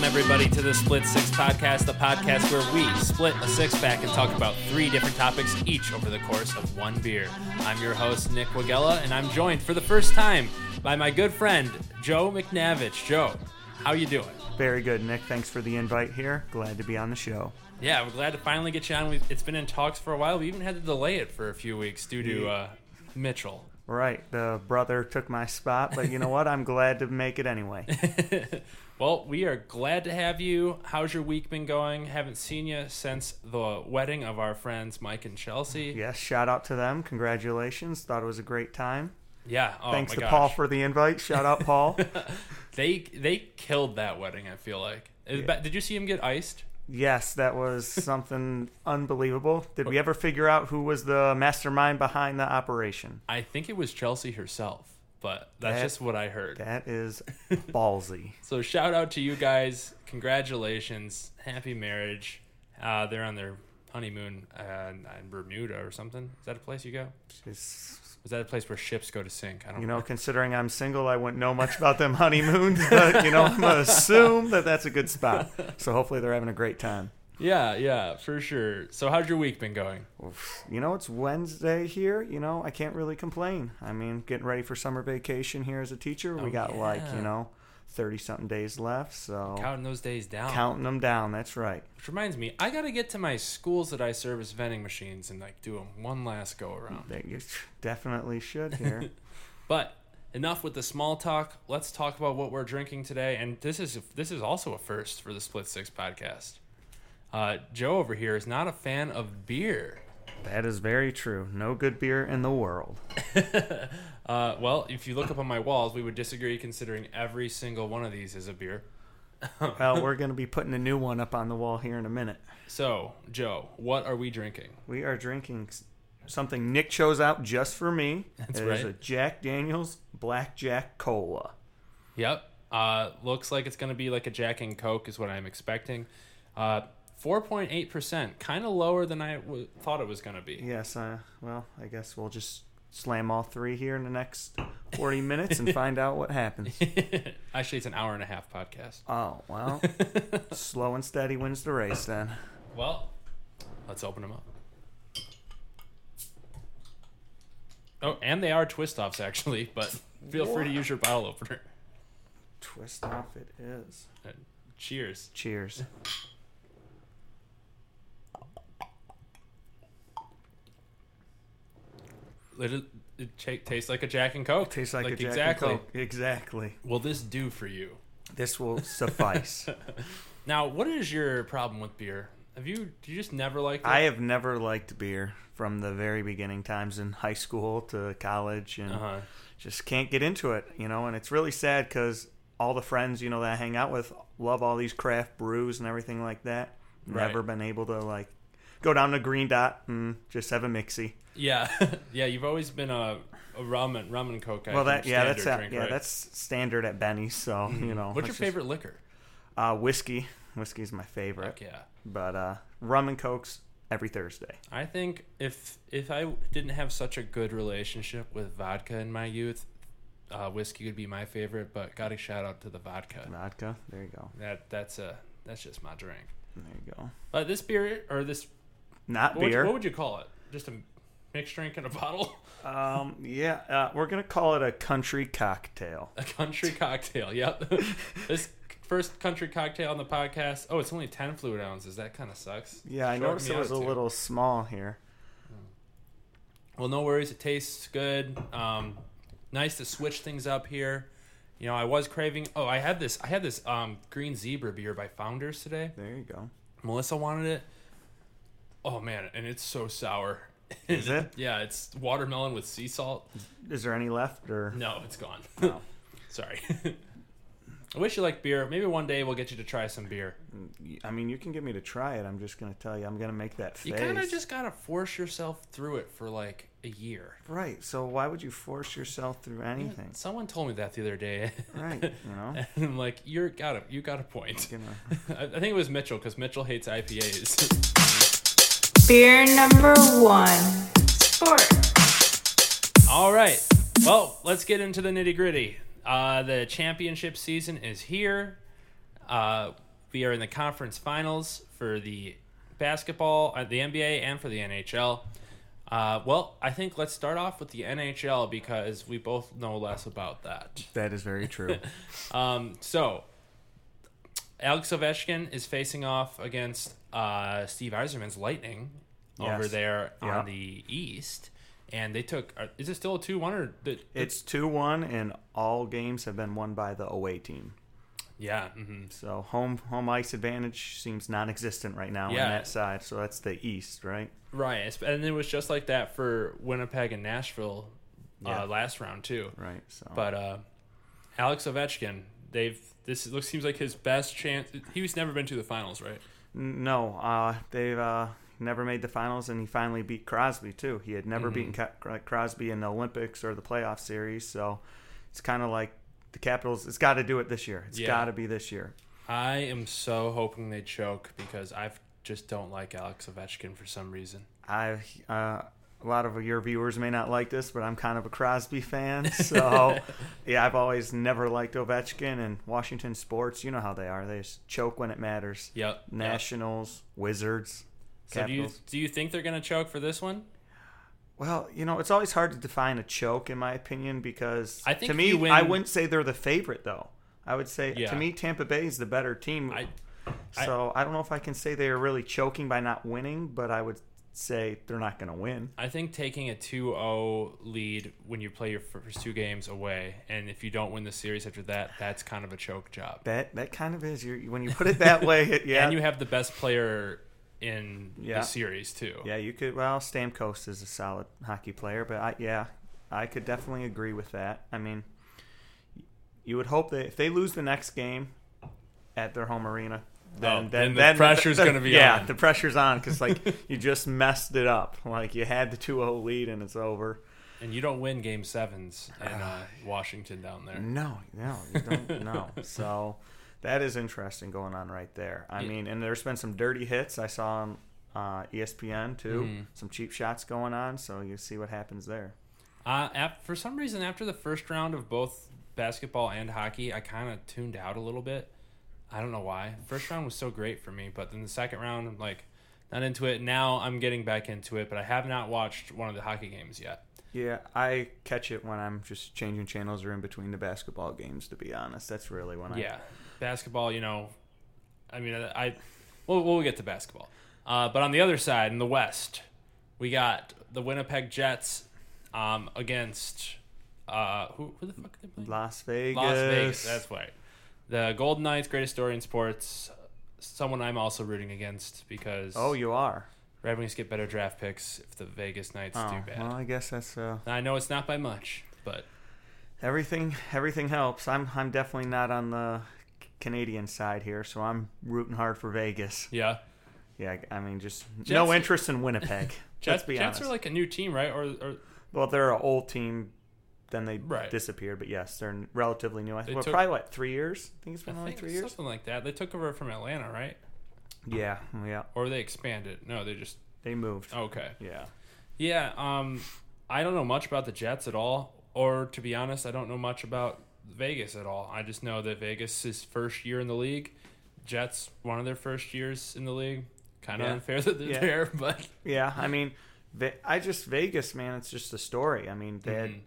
Welcome, everybody, to the Split Six Podcast, the podcast where we split a six pack and talk about three different topics each over the course of one beer. I'm your host, Nick Wagella, and I'm joined for the first time by my good friend, Joe McNavich. Joe, how you doing? Very good, Nick. Thanks for the invite here. Glad to be on the show. Yeah, we're glad to finally get you on. We've, it's been in talks for a while. We even had to delay it for a few weeks due to uh, Mitchell. Right, the brother took my spot, but you know what? I'm glad to make it anyway. Well, we are glad to have you. How's your week been going? Haven't seen you since the wedding of our friends Mike and Chelsea. yes, shout out to them. Congratulations. Thought it was a great time. Yeah. Oh Thanks to gosh. Paul for the invite. Shout out, Paul. They they killed that wedding. I feel like. Uh, yeah. Did you see him get iced? yes, that was something unbelievable. Did we ever figure out who was the mastermind behind the operation? I think it was Chelsea herself, but that's That- just what I heard. That is ballsy. So shout out to you guys. Congratulations. Happy marriage. Uh, they're on their honeymoon uh, in Bermuda or something. Is that a place you go? It's- Is that a place where ships go to sink? I don't you know, considering I'm single, I wouldn't know much about them honeymoons, but you know, I'm gonna assume that that's a good spot. So hopefully they're having a great time. Yeah, yeah, for sure. So how's your week been going? You know, it's Wednesday here. You know, I can't really complain. I mean, getting ready for summer vacation here as a teacher. Oh, we got like, you know, 30 something days left. So Counting those days down. counting them down. That's right. Which reminds me, I got to get to my schools that I service vending machines and like do them one last go around. You definitely should here. But enough with the small talk. Let's talk about what we're drinking today. And this is this is also a first for the Split Six podcast. Uh, Joe over here is not a fan of beer. that is very true. No good beer in the world. Uh, well, if you look up on my walls, we would disagree considering every single one of these is a beer. Well, we're going to be putting a new one up on the wall here in a minute. So, Joe, what are we drinking? We are drinking something Nick chose out just for me. That's It is right. a Jack Daniels Blackjack Cola. Yep. Uh, looks like it's going to be like a Jack and Coke, is what I'm expecting. Uh, 4.8%, kind of lower than I w- thought it was going to be. Yes, uh, well, I guess we'll just slam all three here in the next 40 minutes and find out what happens. Actually, it's an hour and a half podcast. Oh, well, slow and steady wins the race then. Well, let's open them up. Oh, and they are twist offs, actually, but feel free to use your bottle opener. Twist off it is. Uh, cheers. Cheers. It, it ta- tastes like a Jack and Coke. Tastes like, a Jack exactly. and Coke. Exactly. Will this do for you? This will suffice. Now, what is your problem with beer? Have you? Do you just never like? I have never liked beer from the very beginning times in high school to college and Uh huh. just can't get into it, you know, and it's really sad because all the friends, you know, that I hang out with love all these craft brews and everything like that. Right. Never been able to like go down to Green Dot and just have a mixie. Yeah, yeah. You've always been a, a ramen and coke. guy well, that yeah, that's Standard uh, yeah, right? Mm-hmm. that's standard at Benny's. So you know, What's your just- favorite liquor? Uh, whiskey. Whiskey's my favorite, Heck yeah. but uh, rum and cokes every Thursday. I think if if I didn't have such a good relationship with vodka in my youth, uh, whiskey would be my favorite. But got to shout out to the vodka. Vodka. There you go. That that's a that's just my drink. There you go. But this beer or this Not what would, you, beer. what would you call it? Just a mixed drink in a bottle, Um, yeah, uh, we're gonna call it a country cocktail. a country cocktail. Yep. this first country cocktail on the podcast. Oh, it's only ten fluid ounces. That kind of sucks. Yeah, I Shorten noticed it was a too. little small here. Well, no worries. It tastes good. Um, nice to switch things up here. You know, I was craving. Oh, I had this. I had this um, green zebra beer by Founders today. There you go. Melissa wanted it. Oh man, and it's so sour. Is it? yeah, it's watermelon with sea salt. Is there any left or? No, it's gone. No. Sorry. I wish you liked beer. Maybe one day we'll get you to try some beer. Mm, I mean, you can get me to try it. I'm just gonna tell you, I'm gonna make that face. You kind of just gotta force yourself through it for like a year. right. So why would you force yourself through anything? Someone told me that the other day. Right. You know. And I'm like, you're got a you got a point. I, I think it was Mitchell because Mitchell hates IPAs. Beer number one. Sport. All right, well, let's get into the nitty gritty. Uh, the championship season is here. Uh, we are in the conference finals for the basketball, uh, the NBA, and for the NHL. Uh, well, I think let's start off with the NHL because we both know less about that. That is very true. Um, so, Alex Ovechkin is facing off against uh, Steve Yzerman's Lightning over there Yeah. on the East, and they took. uh, Is it still a two one or? The, it's two one, and all games have been won by the away team. yeah. hmm So home home ice advantage seems non-existent right now Yeah. on that side. So that's the East, right? Right, and it was just like that for Winnipeg and Nashville Yeah. uh, last round too. Right. So But uh, Alex Ovechkin, they've this looks seems like his best chance. He's never been to the finals, right? no, uh, they've uh, never made the finals, and he finally beat Crosby too. He had never Mm-hmm. beaten Crosby in the Olympics or the playoff series. So it's kind of like the Capitals. It's got to do it this year. It's Yeah. got to be this year. I am so hoping they choke because I just don't like Alex Ovechkin for some reason. I uh, a lot of your viewers may not like this, but I'm kind of a Crosby fan. So yeah, I've always never liked Ovechkin and Washington sports. You know how they are; they just choke when it matters. Yep. yep. Nationals, Wizards, So do you do you think they're gonna choke for this one? Well, you know, it's always hard to define a choke, in my opinion, because I think to me, win- I wouldn't say they're the favorite, though. I would say Yeah. to me, Tampa Bay is the better team. I I- so I, don't know if I can say they are really choking by not winning, but I would say they're not going to win. I think taking a 2-0 lead when you play your first two games away, and if you don't win the series after that, that's kind of a choke job. That that kind of is. You're, when you put it that way, it, yeah, And you have the best player in Yeah. the series too. yeah, you could. Well, Stamkos is a solid hockey player, but I, yeah, I could definitely agree with that. I mean, you would hope that if they lose the next game at their home arena, then Oh, then, then the pressure's gonna be yeah, on. the pressure's on because like you just messed it up. Like you had the 2-0 lead and it's over. And you don't win game sevens in uh, Washington down there. No, no, you don't know. So that is interesting going on right there. I Yeah. mean, and there's been some dirty hits I saw on uh, ESPN too. Mhm. Some cheap shots going on, so you see what happens there. Uh, ap- for some reason, after the first round of both basketball and hockey, I kind of tuned out a little bit. I don't know why. First round was so great for me, but then the second round, I'm like not into it. Now I'm getting back into it, but I have not watched one of the hockey games yet. Yeah, I catch it when I'm just changing channels or in between the basketball games. To be honest, that's really when I. Yeah, basketball. You know, I mean, I, I we'll, we'll get to basketball. Uh, but on the other side, in the West, we got the Winnipeg Jets um, against uh, who, who the fuck are they playing? Las Vegas. Las Vegas. That's right. The Golden Knights, greatest story in sports. Someone I'm also rooting against because oh, you are. Red Wings get better draft picks if the Vegas Knights Oh, do bad. well, I guess that's uh, I know it's not by much, but everything. Everything helps. I'm I'm definitely not on the Canadian side here, so I'm rooting hard for Vegas. yeah. Yeah, I mean, just Jets- no interest in Winnipeg. Jets, Let's be Jets honest. are like a new team, right? Or, or well, they're an old team. Then they Right. disappeared, but yes, they're relatively new. I think well, took- probably what three years. I think it's been only think three years. something like that. They took over from Atlanta, right? Yeah, yeah, Or they expanded. No, they just they moved. okay. Yeah, Yeah, um, I don't know much about the Jets at all, or to be honest, I don't know much about Vegas at all. I just know that Vegas is first year in the league. Jets one of their first years in the league. Kind of Yeah. unfair that they're Yeah. there, but yeah. I mean, I just Vegas, man. It's just a story. I mean, they had Mhm.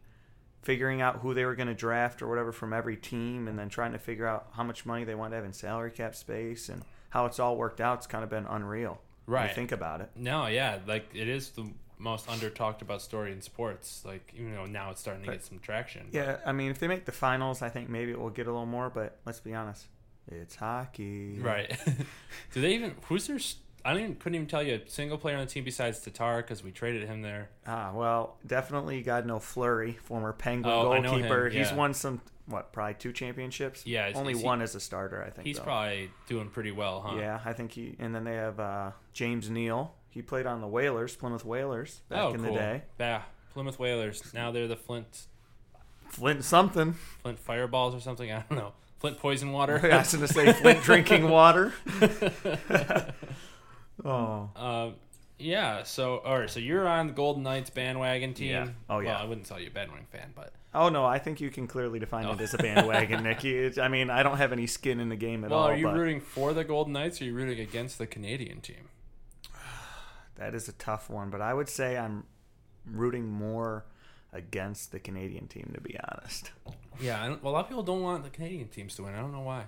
Figuring out who they were going to draft or whatever from every team, and then trying to figure out how much money they wanted to have in salary cap space and how it's all worked out. It's kind of been unreal. Right. think about it. no, yeah, like it is the most under talked about story in sports. Like you know now it's starting to Right. get some traction. but- Yeah, I mean, if they make the finals, I think maybe it will get a little more. But let's be honest, it's hockey. Right. Do they even? Who's their? I don't couldn't even tell you a single player on the team besides Tatar because we traded him there. Ah, well, definitely you got no Fleury, former Penguin Oh, know him, goalkeeper. He's won some, what, probably two championships. Yeah, only is he- one as a starter, I think. He's though. probably doing pretty well, huh? Yeah, I think he. And then they have uh, James Neal. He played on the Whalers, Plymouth Whalers, back oh, in cool. the day. Yeah, Plymouth Whalers. Now they're the Flint Flint something. Flint Fireballs or something. I don't know. Flint Poison Water. I was going to say Flint drinking water. oh, Uh, Yeah. So, all right. So you're on the Golden Knights bandwagon team. Yeah. Oh, yeah. Well, I wouldn't tell you a bandwagon fan, but Oh no, I think you can clearly define Oh. it as a bandwagon, Nicky. It's, I mean, I don't have any skin in the game at well, all. Well, are you but rooting for the Golden Knights or are you rooting against the Canadian team? that is a tough one, but I would say I'm rooting more against the Canadian team, to be honest. Yeah. Well, a lot of people don't want the Canadian teams to win. I don't know why.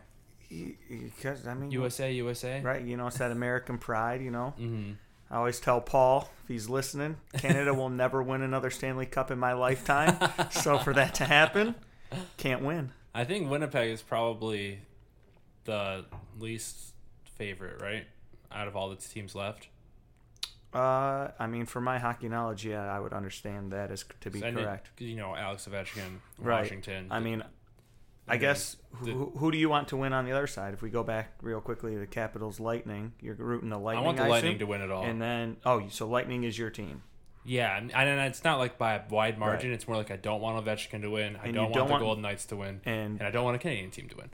Because I mean, USA, USA. right? You know, it's that American pride. You know, Mm-hmm. I always tell Paul if he's listening, Canada will never win another Stanley Cup in my lifetime. so for that to happen, can't win. I think Winnipeg is probably the least favorite, right? Out of all the teams left. Uh, I mean, for my hockey knowledge, yeah, I would understand that as to be correct. You know, Alex Ovechkin, Right. Washington. I mean, I guess who, who do you want to win on the other side? If we go back real quickly to the Capitals, Lightning. You're rooting the Lightning. I want the Lightning assume? to win it all. And then, oh, so Lightning is your team. Yeah, and, and it's not like by a wide margin. Right. It's more like I don't want Ovechkin to win. I don't want don't the Golden Knights to win, And and I don't want a Canadian team to win.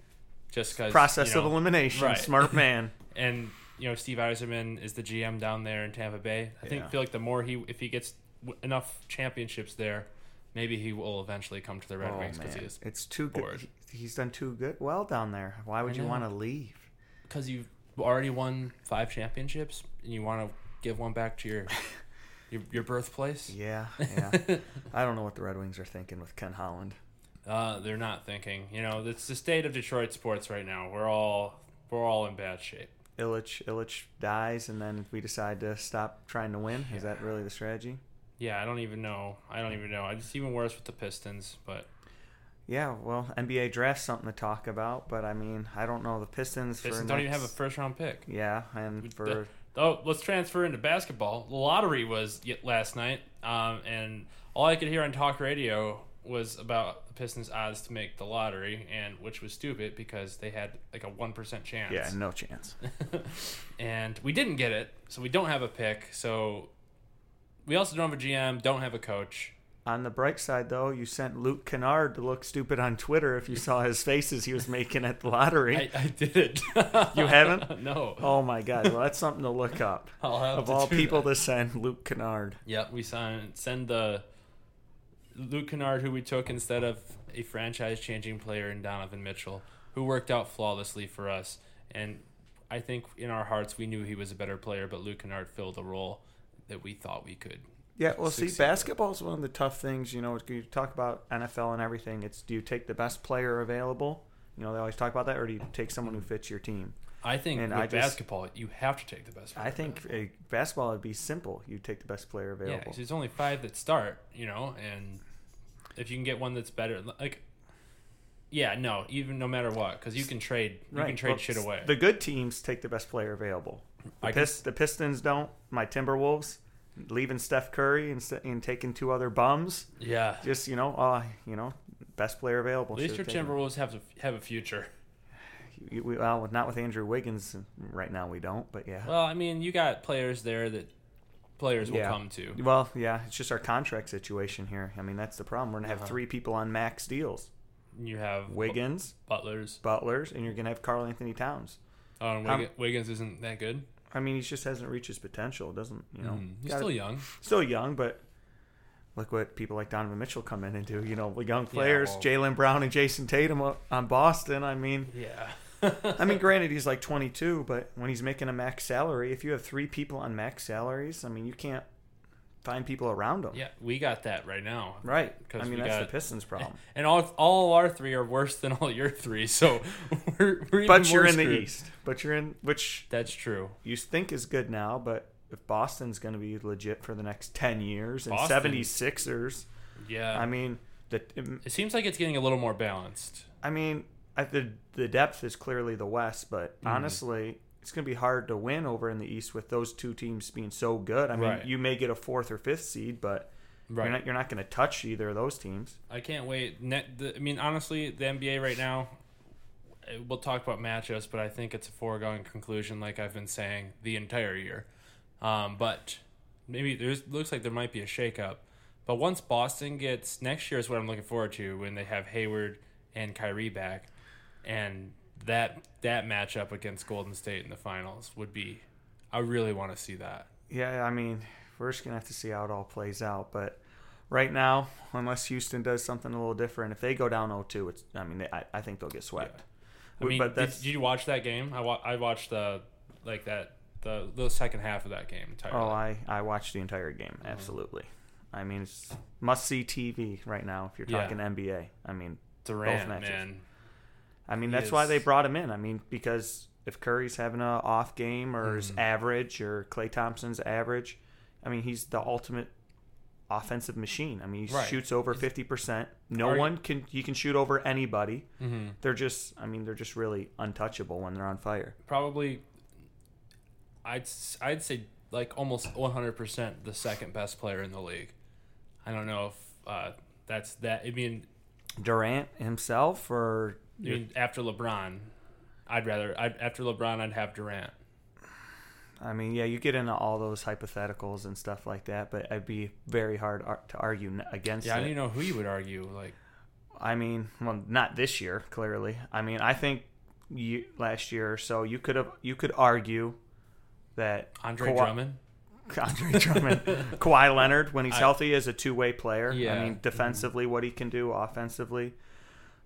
Just because process you know, of elimination, right. smart man. and you know Steve Yzerman is the GM down there in Tampa Bay. I think Yeah. feel like the more he if he gets enough championships there, maybe he will eventually come to the Red oh Wings because man, he is it's too bored. good. He's done too good, well down there. Why would I you know. want to leave? because you've already won five championships and you want to give one back to your your, your birthplace. Yeah, yeah. I don't know what the Red Wings are thinking with Ken Holland. Uh, they're not thinking. You know, it's the state of Detroit sports right now. We're all we're all in bad shape. Ilitch, Ilitch dies, and then we decide to stop trying to win. Is that really the strategy? Yeah, I don't even know. I don't even know. It's even worse with the Pistons, but Yeah, well, NBA draft something to talk about, but I mean, I don't know the Pistons. for Pistons don't even have a first round pick. Yeah, and for Oh, let's transfer into basketball. The lottery was last night, um, and all I could hear on talk radio was about the Pistons' odds to make the lottery, and which was stupid because they had like a one percent chance. yeah, no chance. and we didn't get it, so we don't have a pick. So we also don't have a GM, don't have a coach. On the bright side, though, you sent Luke Kennard to look stupid on Twitter if you saw his faces he was making at the lottery. I, I did it. You haven't? no. oh my God! Well, that's something to look up. I'll have Of to all people that. to send Luke Kennard. Yep, we signed send the Luke Kennard, who we took instead of a franchise-changing player in Donovan Mitchell, who worked out flawlessly for us. And I think in our hearts we knew he was a better player, but Luke Kennard filled the role that we thought we could. Yeah, well, see, basketball is one of the tough things. You know, you talk about NFL and everything. It's do you take the best player available? You know, they always talk about that, or do you take someone who fits your team? I think And with I just- basketball, you have to take the best. Player I think a basketball would be simple. You take the best player available. yeah, available. 'cause there's only five that start, you know, and if you can get one that's better, like. Yeah, no, even no matter what, because you can trade, you can trade well, shit away. The good teams take the best player available. The, I Pist- the Pistons don't. My Timberwolves leaving Steph Curry and, and taking two other bums. yeah, Just you know, uh, you know, best player available. at least your him. Timberwolves have a, have a future. We- Well, not with Andrew Wiggins right now. We don't, but yeah. Well, I mean, you got players there that players will Yeah. come to. Well, yeah, it's just our contract situation here. I mean, that's the problem. We're gonna have Uh-huh. three people on max deals: You have Wiggins, Butlers. Butlers, and you're gonna have Karl-Anthony Towns. Oh, Um, Wiggins, Wiggins isn't that good. I mean, he just hasn't reached his potential. Doesn't you know? Mm, he's gotta- still young. still young, but look what people like Donovan Mitchell come in and do. You know, young players, well- Jaylen Brown and Jayson Tatum on Boston. I mean, Yeah. I mean, granted he's like 22, but when he's making a max salary, if you have three people on max salaries, I mean, you can't find people around them. yeah, we got that right now. Right. 'Cause I mean, that's got- the Pistons' problem. And all all our three are worse than all your three, so we're, we're But you're in the. East. But you're in which That's true. you think is good now, but if Boston's going to be legit for the next 10 years and Boston- 76ers, Yeah. I mean, the it seems like it's getting a little more balanced. I mean, I, the the depth is clearly the West, but Mm-hmm. honestly, it's going to be hard to win over in the East with those two teams being so good. I mean, Right. you may get a fourth or fifth seed, but Right. you're not you're not going to touch either of those teams. I can't wait. Net, the, I mean, honestly, the NBA right now. uh, We'll talk about matchups, but I think it's a foregone conclusion, like I've been saying the entire year. Um, but maybe there's looks like there might be a shakeup. But once Boston gets next year is what I'm looking forward to when they have Hayward and Kyrie back, and that that matchup against Golden State in the finals would be. I really want to see that. Yeah, I mean, we're just gonna have to see how it all plays out. But right now, unless Houston does something a little different, if they go down 0-2, it's. I mean, they, I, I think they'll get swept. I mean, but did, that's. did you watch that game? I, wa- I watched the like that the the second half of that game entirely. oh, I I watched the entire game. Mm-hmm. Absolutely. I mean, it's must see TV right now if you're Yeah. talking NBA. I mean, Durant, matches. man. I mean that's why they brought him in. I mean because if Curry's having a off game or is Mhm. average or Klay Thompson's average, I mean he's the ultimate offensive machine. I mean he Right. shoots over fifty percent. No Are you- one can you can shoot over anybody. hmm They're just I mean they're just really untouchable when they're on fire. Probably, I'd I'd say like almost 100 percent the second best player in the league. I don't know if uh, that's that. I mean, Durant himself or I mean after LeBron, I'd rather I'd, after LeBron I'd have Durant. I mean, yeah, you get into all those hypotheticals and stuff like that, but it'd be very hard ar- to argue against Yeah, I don't even know who you would argue like. I mean, well, not this year, clearly. I mean, I think you, last year or so, you could have you could argue that Andre Kawhi- Drummond. Andre Drummond, Kawhi Leonard, when he's I- healthy, is a two way player. Yeah. I mean, defensively, what he can do, offensively.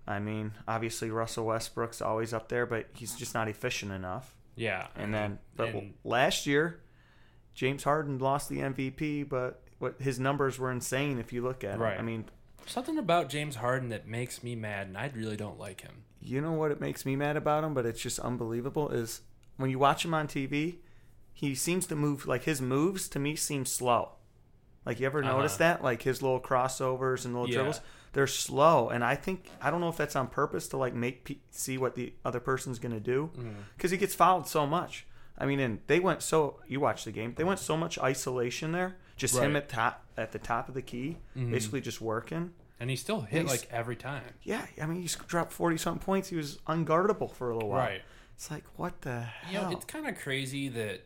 I mean, obviously Russell Westbrook's always up there, but he's just not efficient enough. Yeah, And then, but and- last year, James Harden lost the MVP, but what his numbers were insane if you look at Right. it. I mean, something about James Harden that makes me mad, and I really don't like him. you know what it makes me mad about him, but it's just unbelievable is when you watch him on TV, he seems to move like his moves to me seem slow. Like you ever Uh-huh. notice that? Like his little crossovers and little Yeah. dribbles, they're slow, and I think I don't know if that's on purpose to like make pe- see what the other person's gonna do, Mm-hmm. because he gets fouled so much. I mean, and they went so you watch the game, they went so much isolation there, just him at top at the top of the key, Mhm. basically just working. And he still hit like every time. Yeah, I mean, he dropped forty something points. He was unguardable for a little while. Right. It's like what the You know, it's kind of crazy that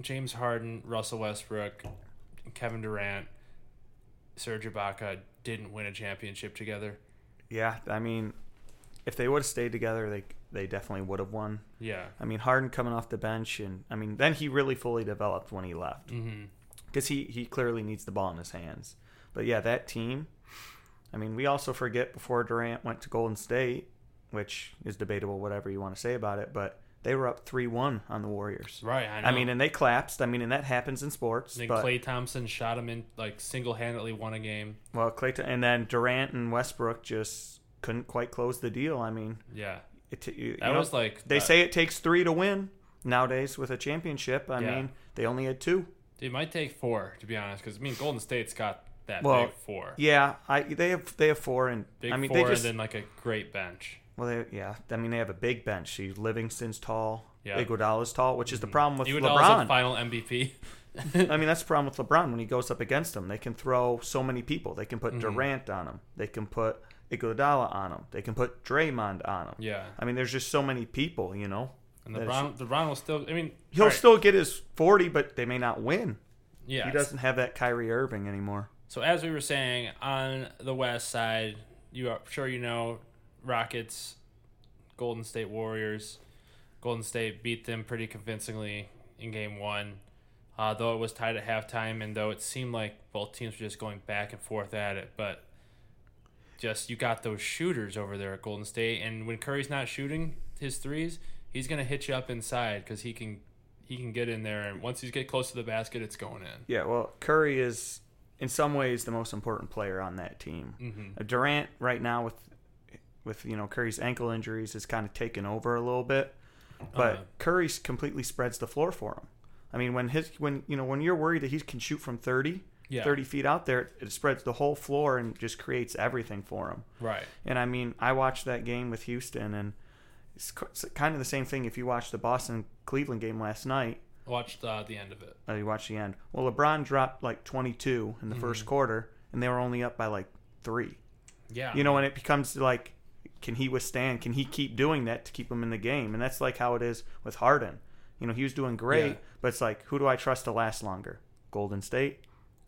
James Harden, Russell Westbrook, Kevin Durant, Serge Ibaka didn't win a championship together. yeah, I mean, if they would have stayed together, they they definitely would have won. Yeah. I mean, Harden coming off the bench, and I mean, then he really fully developed when he left mm-hmm. because he he clearly needs the ball in his hands. But yeah, that team. I mean, we also forget before Durant went to Golden State, which is debatable, whatever you want to say about it, but they were up three one on the Warriors. Right. I, know. I mean, and they collapsed. I mean, and that happens in sports. then but Klay Thompson shot him in like single handedly won a game. Well, Klay and then Durant and Westbrook just couldn't quite close the deal. I mean, Yeah. it, you That know, was like they uh, say it takes three to win nowadays with a championship. I Yeah. mean, they only had two. it might take four to be honest, because I mean Golden State's got that Well, big four, Yeah, I they have they have four, and big I mean four, they just and then like a great bench. Well they yeah I mean they have a big bench. See, Livingston's tall, Yeah. Mm-hmm. Iguodala's tall, which is the problem with Iguodala's a LeBron. final MVP. I mean, that's the problem with LeBron when he goes up against them. They can throw so many people. They can put Mhm. Durant on him. They can put Iguodala on him. They can put Draymond on him. yeah. I mean, there's just so many people, you know. And LeBron, LeBron will still. I mean, He'll alright, still get his 40, but they may not win. Yeah. He doesn't have that Kyrie Irving anymore. So as we were saying, on the west side, you are sure you know Rockets, Golden State Warriors. Golden State beat them pretty convincingly in game one. Uh, though it was tied at halftime, and though it seemed like both teams were just going back and forth at it, but just you got those shooters over there at Golden State, and when Curry's not shooting his threes, he's gonna hit you up inside because he can he can get in there, and once he's get close to the basket, it's going in. Yeah, well, Curry is in some ways the most important player on that team. Mm-hmm. Uh, Durant right now with with you know Curry's ankle injuries has kind of taken over a little bit, but Uh-huh. Curry completely spreads the floor for him. I mean, when his when you know when you're worried that he can shoot from 30, Yeah. 30 feet out there, it spreads the whole floor and just creates everything for him. Right. And I mean, I watched that game with Houston, and it's kind of the same thing if you watch the Boston Cleveland game last night. Watched uh, the end of it. Uh, you watched the end. Well, LeBron dropped like 22 in the first quarter, and they were only up by like three. Yeah. You know, and it becomes like, can he withstand? Can he keep doing that to keep him in the game? And that's like how it is with Harden. You know, he was doing great, Yeah. but it's like, who do I trust to last longer? Golden State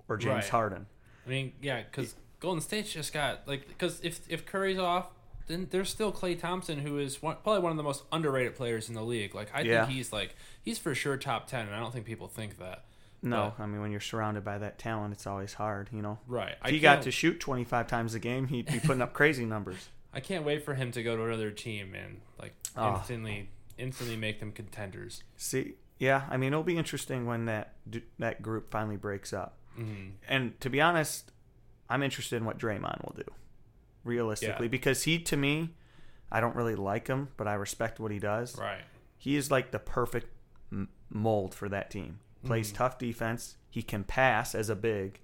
or James Right. Harden? I mean, yeah, because Golden State's just got like because if if Curry's off, then there's still Klay Thompson, who is one, probably one of the most underrated players in the league. Like I Yeah. think he's like he's for sure top ten, and I don't think people think that. No, I mean when you're surrounded by that talent, it's always hard. You know, Right. if he got to shoot 25 times a game, he'd be putting up crazy numbers. I can't wait for him to go to another team and like Oh. instantly instantly make them contenders. See, yeah, I mean it'll be interesting when that that group finally breaks up. hmm And to be honest, I'm interested in what Draymond will do, realistically, Yeah. because he to me, I don't really like him, but I respect what he does. Right. He is like the perfect mold for that team. Plays Mhm. tough defense. He can pass as a big,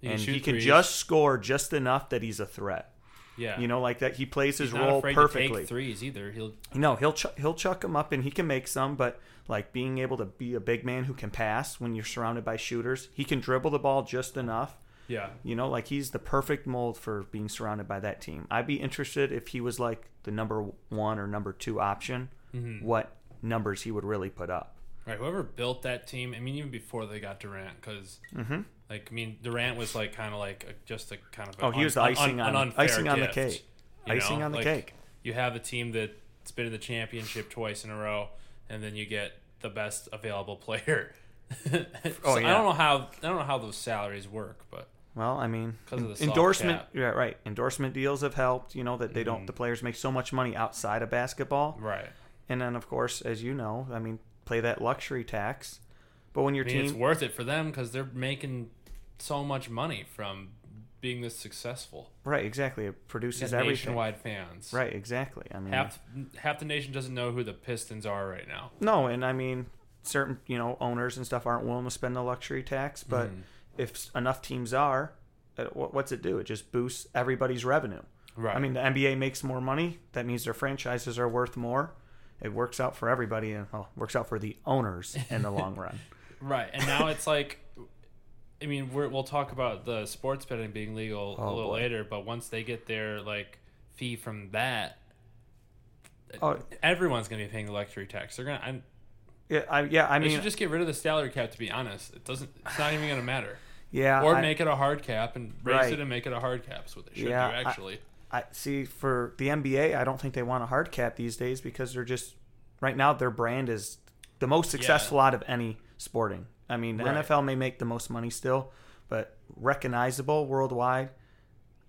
He and he can threes. just score just enough that he's a threat. Yeah. You know, like that. He plays his role perfectly. threes either. He'll No, he'll ch- he'll chuck them up and he can make some, but like being able to be a big man who can pass when you're surrounded by shooters, he can dribble the ball just enough. yeah. You know, like he's the perfect mold for being surrounded by that team. I'd be interested if he was like the number one or number two option, Mhm. what numbers he would really put up. Right. Whoever built that team, I mean, even before they got Durant, because Mm-hmm. Like I mean, Durant was like kind of like a, just a kind of a Oh, he was the icing un- on- icing on the cake. Icing know? on the Like, cake. You have a team that's been in the championship twice in a row, and then you get the best available player. Oh, so Oh, I don't know how I don't know how those salaries work, but Well, I mean, 'Cause of the endorsement, yeah, right. Endorsement deals have helped. You know that they don't. Mm-hmm. The players make so much money outside of basketball. right. And then, of course, as you know, I mean, play that luxury tax. But when your I mean, it's worth it for them because they're making so much money from being this successful. right, exactly, it produces everything. nationwide fans. Right, exactly. I mean, Half half the nation doesn't know who the Pistons are right now. no, and I mean, certain you know owners and stuff aren't willing to spend the luxury tax. But Mhm. if enough teams are, uh, what's it do? It just boosts everybody's revenue. Right. I mean, the NBA makes more money. That means their franchises are worth more. It works out for everybody, and well, works out for the owners in the long run. Right, and now it's like, I mean, we're, we'll talk about the sports betting being legal a Oh, little boy. later, but once they get their like fee from that, Oh. everyone's gonna be paying the luxury tax. They're gonna. I'm, Yeah, I, yeah. I mean, should just get rid of the salary cap. To be honest, it doesn't. It's not even gonna matter. yeah. Or I- make it a hard cap and raise Right. it and make it a hard cap. Is what they should Yeah, do. Actually, I see for the NBA, I don't think they want a hard cap these days because they're just right now their brand is the most successful out of any sporting. I mean, the Right. NFL may make the most money still, but recognizable worldwide,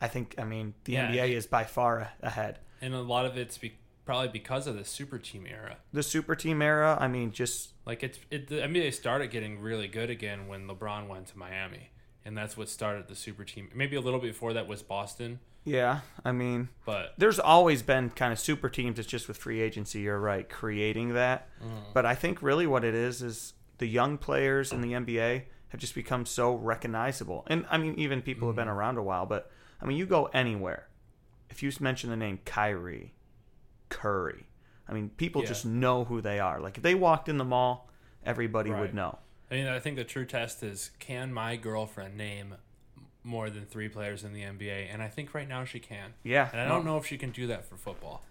I think. I mean, the Yeah. NBA is by far ahead. and a lot of it's be, probably because of the super team era. The super team era, I mean, just Like it's it, the NBA started getting really good again when LeBron went to Miami, and that's what started the super team. Maybe a little bit before that was Boston, yeah. I mean, but there's always been kind of super teams. It's just with free agency, you're right, creating that. Mm. But I think really what it is is the young players in the NBA have just become so recognizable. And I mean, even people have been mm-hmm. around a while, but I mean, you go anywhere. If you mention the name Kyrie, Curry, I mean, people Yeah. just know who they are. Like if they walked in the mall, everybody Right. would know. I mean, I think the true test is can my girlfriend name more than three players in the NBA? And I think right now she can. Yeah. And I no. don't know if she can do that for football.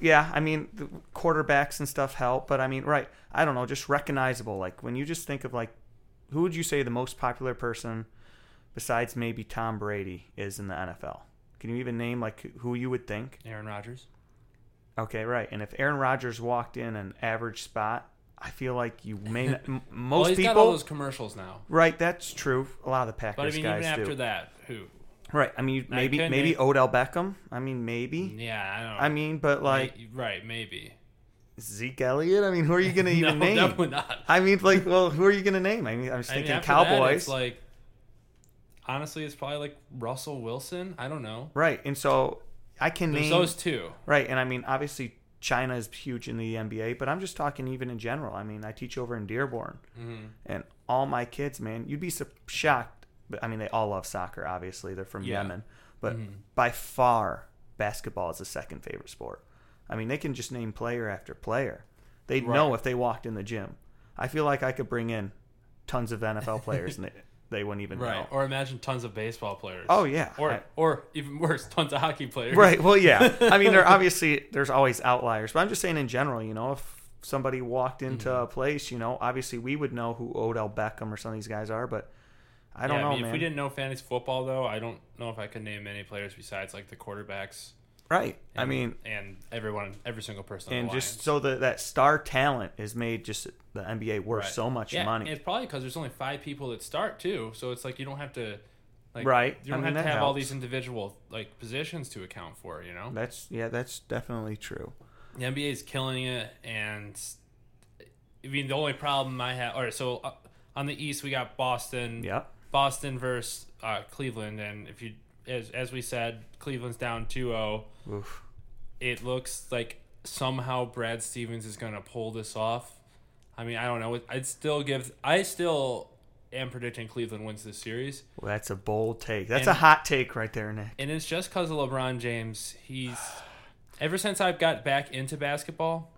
Yeah, I mean, the quarterbacks and stuff help, but I mean, right? I don't know, just recognizable. Like when you just think of like, who would you say the most popular person besides maybe Tom Brady is in the NFL? Can you even name like who you would think? Aaron Rodgers. Okay, right. And if Aaron Rodgers walked in an average spot, I feel like you may not, m- Well, most he's people. got all those commercials now. Right, that's true. A lot of the Packers But I mean, guys even after do. that, who? Right. I mean, maybe couldn't maybe Odell Beckham. I mean, maybe. Yeah, I don't know. I mean, but like May- right, maybe. Zeke Elliott. I mean, who are you gonna even no, name? definitely not. I mean, like, well, who are you gonna name? I mean, I was I mean, thinking after that, Cowboys, it's like, honestly, it's probably like Russell Wilson. I don't know. right? And so I can There's name those two. right, and I mean, obviously, China is huge in the NBA, but I'm just talking even in general. I mean, I teach over in Dearborn, hmm and all my kids, man, you'd be shocked. But I mean, they all love soccer. Obviously, they're from Yeah. Yemen, but Mhm. by far, basketball is the second favorite sport. I mean, they can just name player after player. They'd Right. know if they walked in the gym. I feel like I could bring in tons of NFL players, and they, they wouldn't even know. Right. know. Or imagine tons of baseball players. Oh yeah, Or I- or even worse, tons of hockey players. right. Well, yeah. I mean, there obviously there's always outliers, but I'm just saying in general. You know, if somebody walked into Mm-hmm. a place, you know, obviously we would know who Odell Beckham or some of these guys are, but I don't Yeah, know, mean, man. If we didn't know fantasy football, though, I don't know if I could name any players besides like the quarterbacks. Right. I mean, and everyone, every single person, on and just so that that star talent has made just the NBA worth Right. so much yeah, money. It's probably because there's only five people that start too, so it's like you don't have to, like, Right. You don't I mean, have to have all these individual like positions to account for. You know, That's yeah, that's definitely true. the NBA is killing it, and I mean the only problem I have. All right, so uh, on the East we got Boston. Yep. Boston versus uh, Cleveland, and if you, as as we said, Cleveland's down 2-0. Oof. It looks like somehow Brad Stevens is going to pull this off. I mean, I don't know. I'd still give. I still am predicting Cleveland wins this series, Well, that's a bold take. That's And- a hot take right there, Nick. and it's just because of LeBron James. He's ever since I've got back into basketball,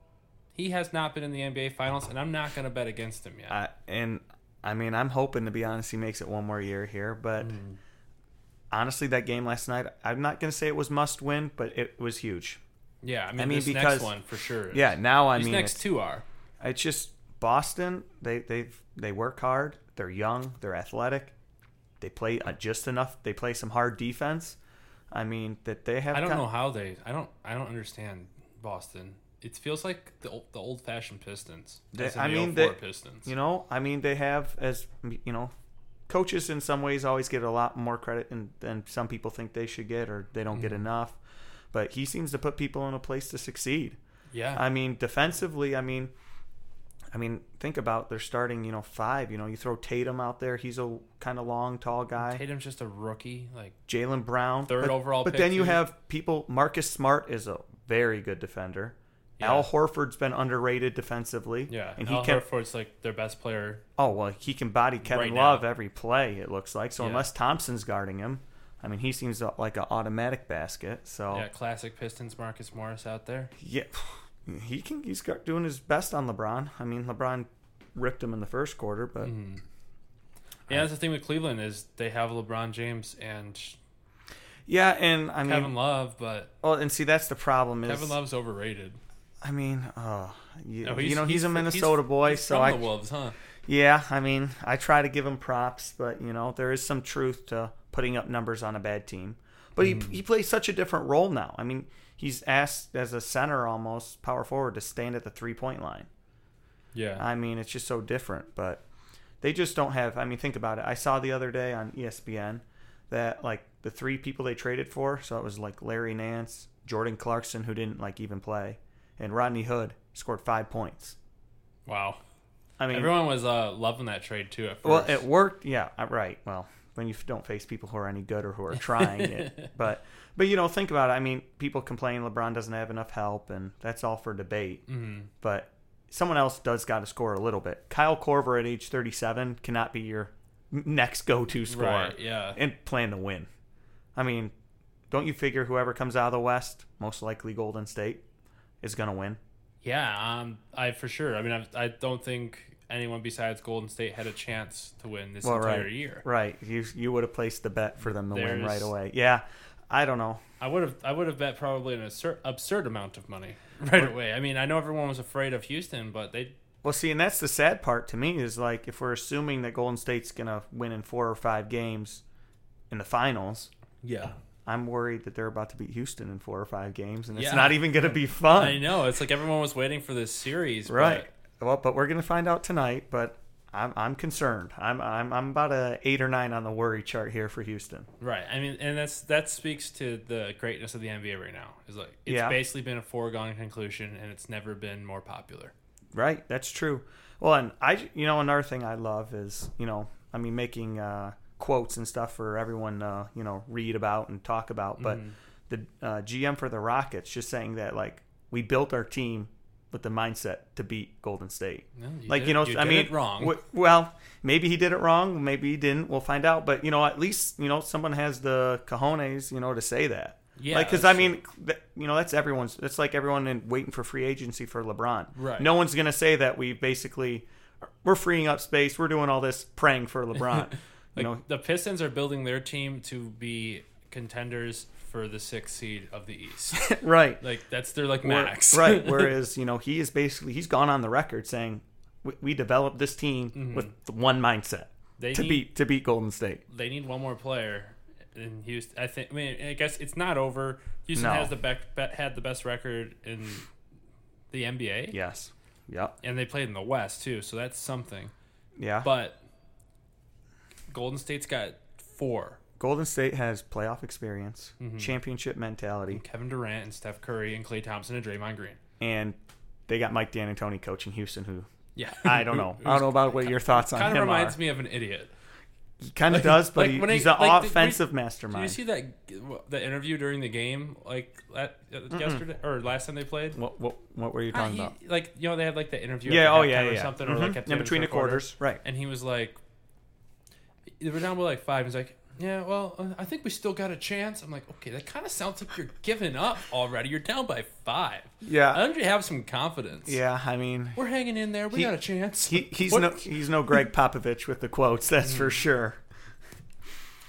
he has not been in the NBA Finals, and I'm not going to bet against him yet. I, and I mean, I'm hoping to be honest, he makes it one more year here. But Mm. honestly, that game last night, I'm not going to say it was must win, but it was huge. yeah, I mean, I mean, this because- next one for sure. is. Yeah. Now I these mean, next two are. it's just Boston. They they they work hard. They're young. They're athletic. They play uh, just enough. They play some hard defense. I mean that they have. I don't know how they. I don't. I don't understand Boston. It feels like the old, the old fashioned Pistons. They- I the mean, 04 they- Pistons. You know, I mean, they have as you know, coaches in some ways always get a lot more credit than, than some people think they should get, or they don't get Mm-hmm. enough. But he seems to put people in a place to succeed. yeah, I mean, defensively, I mean, I mean, think about they're starting, you know, five. You know, you throw Tatum out there; he's a kind of long, tall guy. Tatum's just a rookie. Like Jaylen Brown, Third but, overall But then you have people. Marcus Smart is a very good defender. Yeah. Al Horford's been underrated defensively. yeah, and Al he can. Horford's like their best player. Oh well, he can body Kevin Right now. Love every play. It looks like so. Yeah. Unless Thompson's guarding him, I mean, he seems like an automatic basket. So Yeah, classic Pistons. Marcus Morris out there. yeah, he can. He's got, doing his best on LeBron. I mean, LeBron ripped him in the first quarter, but Mm-hmm. Yeah, that's the thing with Cleveland is they have LeBron James and yeah, and I mean, Kevin Love, but well, and see that's the problem is Kevin Love's overrated. I mean, oh, you, No, you know, he's, a fr- Minnesota boy, he's so I the Wolves, huh? Yeah, I mean, I try to give him props, but you know, there is some truth to putting up numbers on a bad team. But he mm. he plays such a different role now. I mean, he's asked as a center almost power forward to stand at the three point line. Yeah, I mean, it's just so different, but they just don't have I mean, think about it. I saw the other day on ESPN that like the three people they traded for, so it was like Larry Nance, Jordan Clarkson who didn't like even play, and Rodney Hood scored 5 points. wow. I mean, Everyone was uh, loving that trade too at first. Well, it worked. Yeah, uh, right. Well, when you don't face people who are any good or who are trying it, but but you know, think about it. I mean, people complain LeBron doesn't have enough help, and that's all for debate. hmm But someone else does got to score a little bit. Kyle Korver at age 37 cannot be your next go-to scorer Right, yeah. and plan to win. I mean, don't you figure whoever comes out of the West, most likely Golden State, is going to win? Yeah, um, I for sure. I mean, I, I don't think anyone besides Golden State had a chance to win this Well, entire right. year. Right. You you would have placed the bet for them to win right away. Yeah. I don't know. I would have I would have bet probably an absurd, absurd amount of money right away. I mean, I know everyone was afraid of Houston, but they Well, see, and that's the sad part to me is like if we're assuming that Golden State's gonna win in four or five games in the finals, yeah. I'm worried that they're about to beat Houston in four or five games, and it's Yeah. not even gonna be fun. I know it's like everyone was waiting for this series, but- Right. Well, but we're gonna find out tonight. But I'm I'm concerned. I'm I'm I'm about a eight or nine on the worry chart here for Houston. Right. I mean, and that's that speaks to the greatness of the NBA right now. Is like it's Yeah. basically been a foregone conclusion, and it's never been more popular. Right, that's true. Well, and I, you know, another thing I love is, you know, I mean, making uh, quotes and stuff for everyone, uh, you know, read about and talk about. But Mhm. the uh, GM for the Rockets just saying that, like, we built our team with the mindset to beat Golden State. No, you like, did- you know, you I did mean, it wrong. w- well, maybe he did it wrong. Maybe he didn't. We'll find out. But you know, at least you know someone has the cojones, you know, to say that. Yeah, like because I mean, th- you know, that's everyone's. It's like everyone in waiting for free agency for LeBron. Right. No one's gonna say that we basically we're freeing up space. We're doing all this praying for LeBron. you Like, know, the Pistons are building their team to be contenders for the sixth seed of the East. right? like that's their like Where- max. right. Whereas you know he is basically he's gone on the record saying we, we developed this team with one mindset Mm-hmm. They to need- beat to beat Golden State. they need one more player, in Houston. I think. I mean, I guess it's not over. Houston No. has the bec- had the best record in the NBA, Yes. Yep. and they played in the West too, so that's something. Yeah. But Golden State's got four: Golden State has playoff experience, Mm-hmm. championship mentality, Kevin Durant and Steph Curry and Klay Thompson and Draymond Green. and they got Mike D'Antoni coaching Houston, who Yeah, I don't know. I don't know about what your thoughts on him. Kind of reminds are. me of an idiot. He kind of like- does, but like he, when I- he's an like the- offensive Did mastermind. you see that the interview during the game, like la- yesterday or last time they played? what, what what were you Uh, talking he- about? like you know they had like the interview. Yeah. at the Oh yeah. halftime or Yeah. something Mhm. or like at the in between the of quarter. quarters, right? And he was like, they were down by like five. He's like, yeah, well, uh, I think we still got a chance. I'm like, okay, that kind of sounds like you're giving up already. You're down by five. I Yeah. don't you have some confidence. Yeah. I mean, We're hanging in there. We He- got a chance. he, he's What- no he's no Gregg Popovich with the quotes. That's Mm. for sure.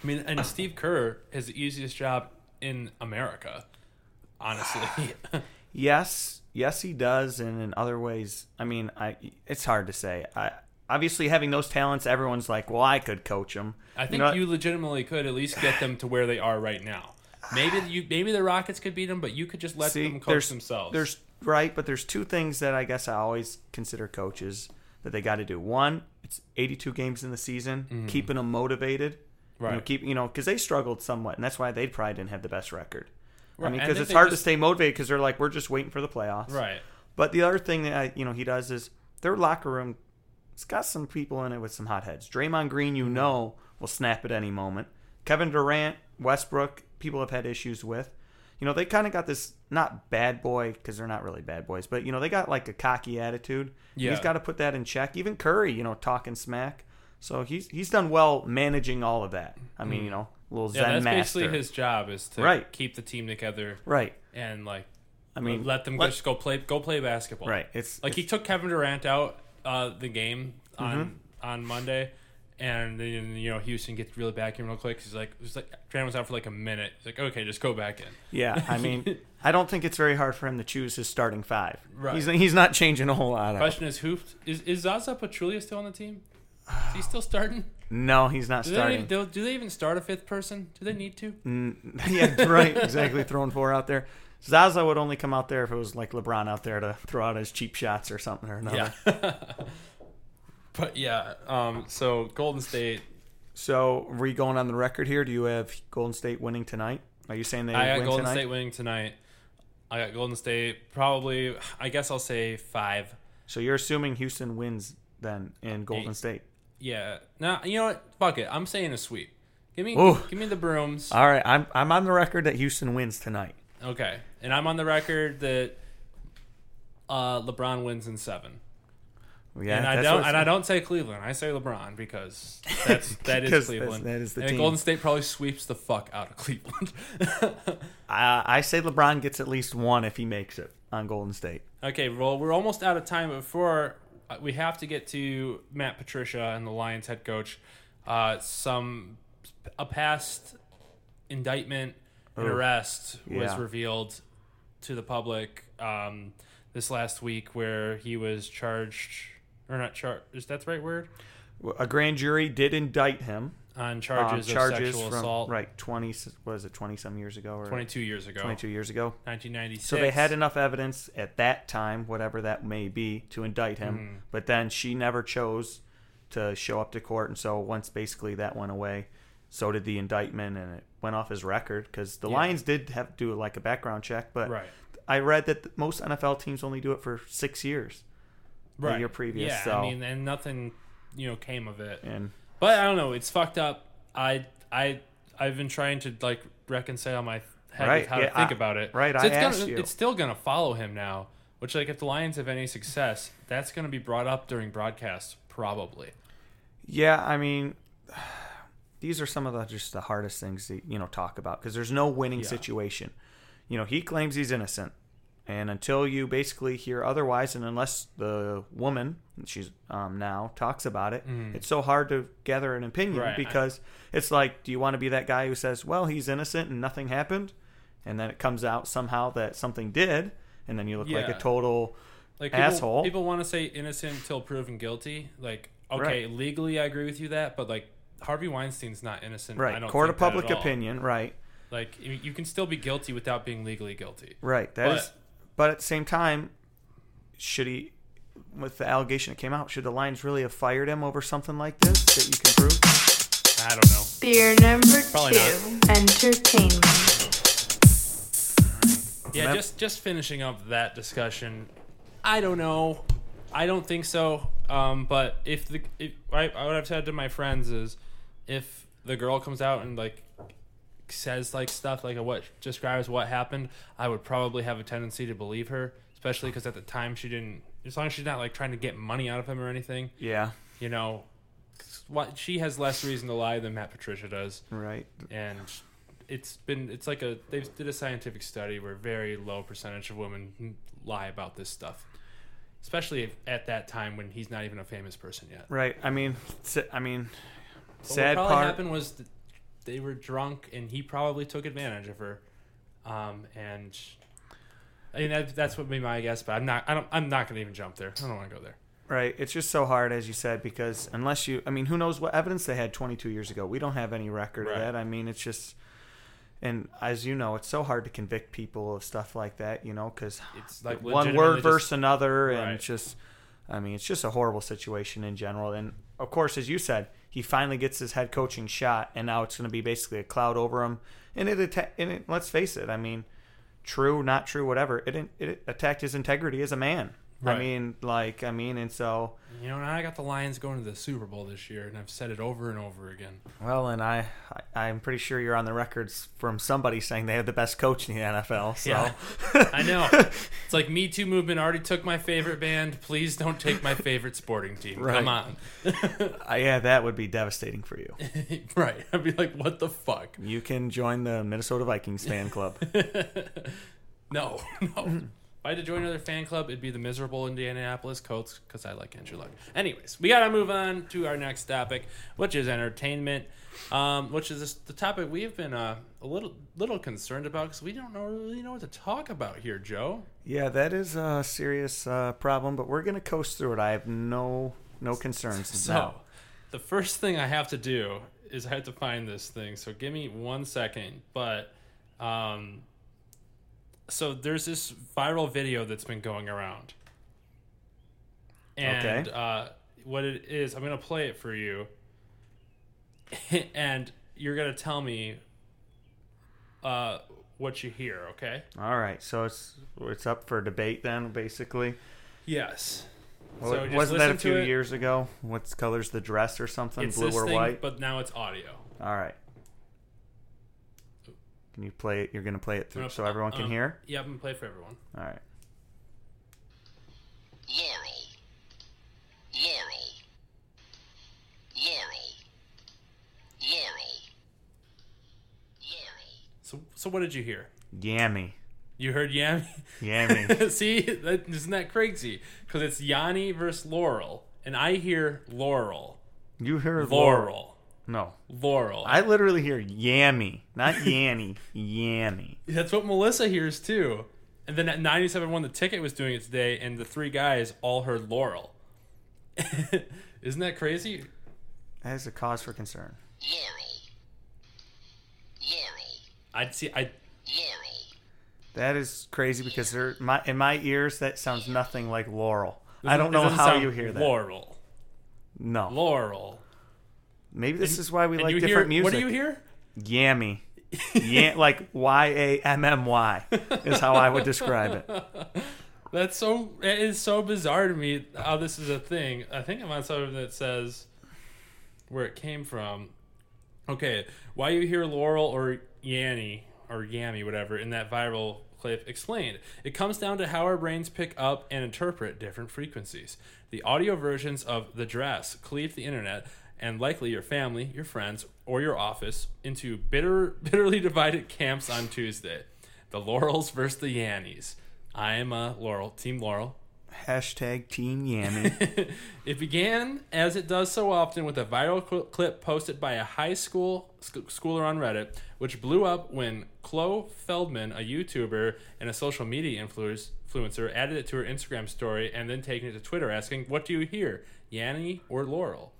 I mean, and Steve Kerr has the easiest job in America, honestly. Yes, yes, he does, and in other ways, I mean, I it's hard to say. I obviously having those talents, everyone's like, well, I could coach them. I think know you, legitimately could at least get them to where they are right now. Maybe you, maybe the Rockets could beat them, but you could just let See, them coach themselves. There's right, but there's two things that I guess I always consider coaches that they got to do. One, it's 82 games in the season, keeping them motivated. You know, Mm-hmm. Right. keep you know because they struggled somewhat, and that's why they probably didn't have the best record. I mean, because it's hard to stay motivated because they're like, we're just waiting for the playoffs. right. But the other thing that I, you know he does is their locker room. It's got some people in it with some hotheads. Draymond Green, you know, will snap at any moment. Kevin Durant, Westbrook, people have had issues with. You know, they kind of got this not bad boy because they're not really bad boys, but you know they got like a cocky attitude. Yeah. He's got to put that in check. Even Curry, you know, talking smack. So he's he's done well managing all of that. I mean, you know, little Mm. Yeah, Zen that's master. basically his job is to Right. keep the team together right. and like I mean, let them let- just go play go play basketball. right. It's Like he took Kevin Durant out uh, the game on Mm-hmm. on Monday, and then you know Houston gets really back in real quick. He's like, he's like Durant was out for like a minute. He's like, okay, just go back in. Yeah, I mean, I don't think it's very hard for him to choose his starting five. Right. He's he's not changing a whole lot. Question is, who is is Zaza Pachulia still on the team? Is he still starting? No, he's not Do they, starting. do, do they even start a fifth person? Do they need to? Mm, yeah, right. Exactly. Throwing four out there. Zaza would only come out there if it was like LeBron out there to throw out his cheap shots or something or another. Yeah. but yeah, um, so Golden State. So, are we going on the record here? Do you have Golden State winning tonight? Are you saying they I got Golden tonight? State winning tonight. I got Golden State probably. I guess I'll say five. So you're assuming Houston wins then in Golden Eight. State. Yeah. Now you know what? Fuck it. I'm saying a sweep. Give me, Ooh. give me the brooms. All right, I'm I'm on the record that Houston wins tonight. Okay, and I'm on the record that uh, LeBron wins in seven. Yeah, and I don't and I don't say Cleveland. I say LeBron because that's that is Cleveland. that is the and team. Golden State probably sweeps the fuck out of Cleveland. I, I say LeBron gets at least one if he makes it on Golden State. okay, well we're almost out of time. Before uh, we have to get to Matt Patricia and the Lions head coach. Uh, some a past indictment Oh, arrest was yeah. revealed to the public um, this last week, where he was charged or not charged. Is that the right word? A grand jury did indict him On um, charges, charges of sexual from assault. right twenty was it twenty some years ago or 22 years ago. 22 years ago. 1996. So they had enough evidence at that time, whatever that may be, to indict him. Mm-hmm. But then she never chose to show up to court, and so once basically that went away, so did the indictment, and it went off his record because the Yeah. Lions did have to do like a background check, but Right. I read that most NFL teams only do it for six years. the right. year previous, Yeah, so- I mean, and nothing, you know, came of it. And But I don't know. It's fucked up. I I I've been trying to like reconcile my head Right, with how yeah, to think I- about it. right, So I it's asked gonna, you. It's still gonna follow him now. Which like if the Lions have any success, that's gonna be brought up during broadcasts probably. Yeah, I mean, these are some of the just the hardest things to you know talk about because there's no winning Yeah. situation. You know, he claims he's innocent, and until you basically hear otherwise, and unless the woman she's um, now talks about it, it's so hard to gather an opinion. Right, I- because it's like, do you want to be that guy who says, "Well, he's innocent and nothing happened," and then it comes out somehow that something did, and then you look like a total Like people, Asshole. People want to say innocent until proven guilty. Like okay, legally I agree with you that, but like Harvey Weinstein's not innocent. I Right. don't Court think of public opinion. Right. Like you you can still be guilty without being legally guilty. Right. That is. But- But at the same time, should he, with the allegation that came out, should the Lions really have fired him over something like this that you can prove? I don't know. Beer number Probably two. Entertainment. Yeah, Mem- just just finishing up that discussion. I don't know. I don't think so. Um, but if the if I, what I've said to my friends is, if the girl comes out and like says like stuff like what describes what happened, I would probably have a tendency to believe her, especially because at the time she didn't. As long as she's not like trying to get money out of him or anything, Yeah. you know, what she has less reason to lie than Matt Patricia does Right. and it's been it's like a they did a scientific study where very low percentage of women lie about this stuff especially if, at that time when he's not even a famous person yet Right. I mean, I mean, sad what probably part. happened was that they were drunk and he probably took advantage of her um, and I mean that, that's what made my guess but I'm not I don't I'm not gonna even jump there I don't want to go there Right. It's just so hard, as you said, because unless you, I mean, who knows what evidence they had 22 years ago? We don't have any record Right. of that. I mean, it's just, and as you know, it's so hard to convict people of stuff like that, you know, because it's like one word just- versus another, and Right. it's just, I mean, it's just a horrible situation in general. And of course, as you said, he finally gets his head coaching shot, and now it's going to be basically a cloud over him. And it, atta- and it let's face it, I mean, true, not true, whatever. It it attacked his integrity as a man. I mean, like, I mean, and so. you know I got the Lions going to the Super Bowl this year and I've said it over and over again Well, and I, I, I'm pretty sure you're on the records from somebody saying they have the best coach in the NFL. So, Yeah. I know. It's like Me Too movement already took my favorite band. Please don't take my favorite sporting team. Come on. Uh, yeah, that would be devastating for you. right. I'd be like, what the fuck? You can join the Minnesota Vikings fan club. No, no. If I had to join another fan club, it'd be the miserable Indianapolis Colts because I like Andrew Luck. Anyways, we got to move on to our next topic, which is entertainment, um, which is this, the topic we've been uh, a little little concerned about because we don't know, really know what to talk about here, Joe. yeah, that is a serious uh, problem, but we're gonna coast through it. I have no no concerns. So, now. the first thing I have to do is I have to find this thing. So, give me one second. But, um, so there's this viral video that's been going around. And Okay. uh, what it is, I'm going to play it for you. and you're going to tell me uh, what you hear, okay? all right, so it's it's up for debate then, basically. Yes. Well, so wasn't that a few years ago? What color's the dress or something? It's Blue or thing, white? but now it's audio. All right. Can you play it? You're gonna play it through I'm so gonna- everyone can um, hear. Yeah, I'm going to play for everyone. All right. Laurel. Laurel. Laurel. Laurel. Laurel. So, so what did you hear? Yammy. You heard Yami? Yammy. See, that, isn't that crazy? Because it's Yanni versus Laurel, and I hear Laurel, you heard Laurel, No. Laurel. I literally hear yammy, not yanny, yammy. That's what Melissa hears too. And then at 97.1, the ticket was doing it today, and the three guys all heard Laurel. Isn't that crazy? That is a cause for concern. Laurel. Laurel. I'd see. I Laurel. That is crazy because there, my in my ears that sounds nothing like Laurel. I doesn't- don't know how you hear that. Laurel, No, Laurel. Maybe this is why we like different hear, music. What do you hear? Yammy, Yam, like Y A M M Y is how I would describe it. That's so. It is so bizarre to me how this is a thing. I think I'm on something that says where it came from. Okay, why you hear Laurel or Yanny or Yammy, whatever, in that viral clip explained. It comes down to how our brains pick up and interpret different frequencies. The audio versions of The Dress cleaved the internet and likely your family, your friends, or your office into bitter, bitterly divided camps on Tuesday. The Laurels versus the Yannies. I am a Laurel, Team Laurel. Hashtag Team Yanny. it began, as it does so often, with a viral cl- clip posted by a high school sc- schooler on Reddit, which blew up when Chloe Feldman, a YouTuber and a social media influencer, added it to her Instagram story and then taken it to Twitter asking, What do you hear, Yanny or Laurel?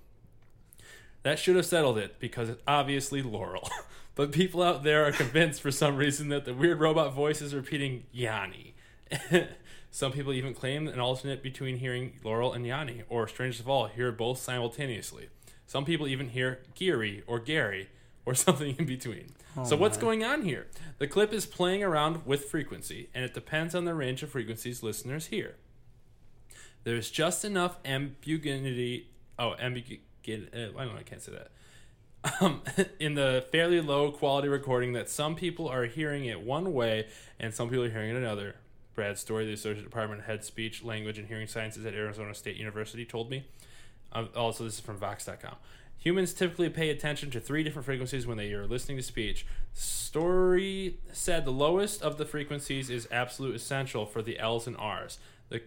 That should have settled it because it's obviously Laurel. but people out there are convinced for some reason that the weird robot voice is repeating Yanni. some people even claim an alternate between hearing Laurel and Yanni, or strangest of all, hear both simultaneously. Some people even hear Geary or Gary or something in between. Oh so what's going on here? The clip is playing around with frequency, and it depends on the range of frequencies listeners hear. There's just enough ambiguity. Oh, ambiguity. Uh, I don't know. I can't say that. Um, in the fairly low quality recording, that some people are hearing it one way and some people are hearing it another. Brad Story, the Associate Department Head Speech, Language, and Hearing Sciences at Arizona State University, told me. Um, also, this is from Vox.com. Humans typically pay attention to three different frequencies when they are listening to speech. Story said the lowest of the frequencies is absolute essential for the L's and R's. The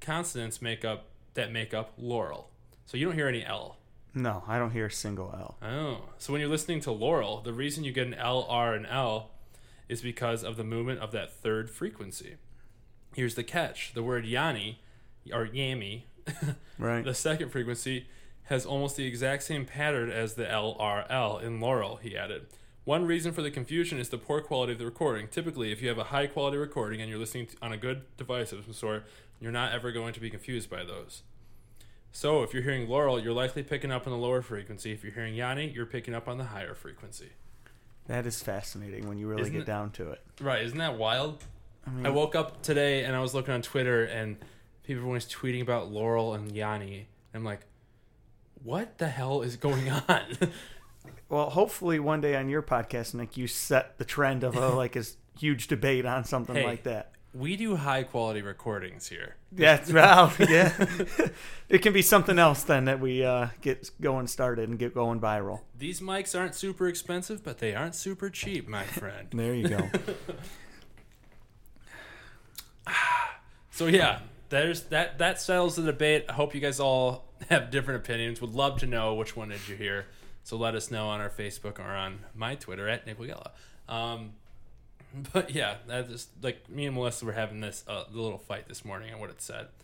consonants make up that make up Laurel. So you don't hear any L. No, I don't hear a single L. Oh, so when you're listening to Laurel, the reason you get an L, R, and L is because of the movement of that third frequency. Here's the catch: the word Yanni or Yami, Right. the second frequency, has almost the exact same pattern as the LRL in Laurel. He added. One reason for the confusion is the poor quality of the recording. Typically, if you have a high quality recording and you're listening to, on a good device of some sort, you're not ever going to be confused by those. So, if you're hearing Laurel, you're likely picking up on the lower frequency. If you're hearing Yanni, you're picking up on the higher frequency. That is fascinating when you really Isn't get it- down to it. Right? Isn't that wild? I mean, I woke up today and I was looking on Twitter and people were always tweeting about Laurel and Yanni. I'm like, what the hell is going on? well, hopefully one day on your podcast, Nick, you set the trend of a like a huge debate on something Hey. like that. We do high quality recordings here. Yeah, well, yeah. it can be something else then that we uh, get going started and get going viral. These mics aren't super expensive, but they aren't super cheap, my friend. There you go. So yeah, there's that that settles the debate. I hope you guys all have different opinions. Would love to know which one did you hear. So let us know on our Facebook or on my Twitter at Nick Wigella. Um, but yeah, that just like me and Melissa were having this uh, little fight this morning on what it said.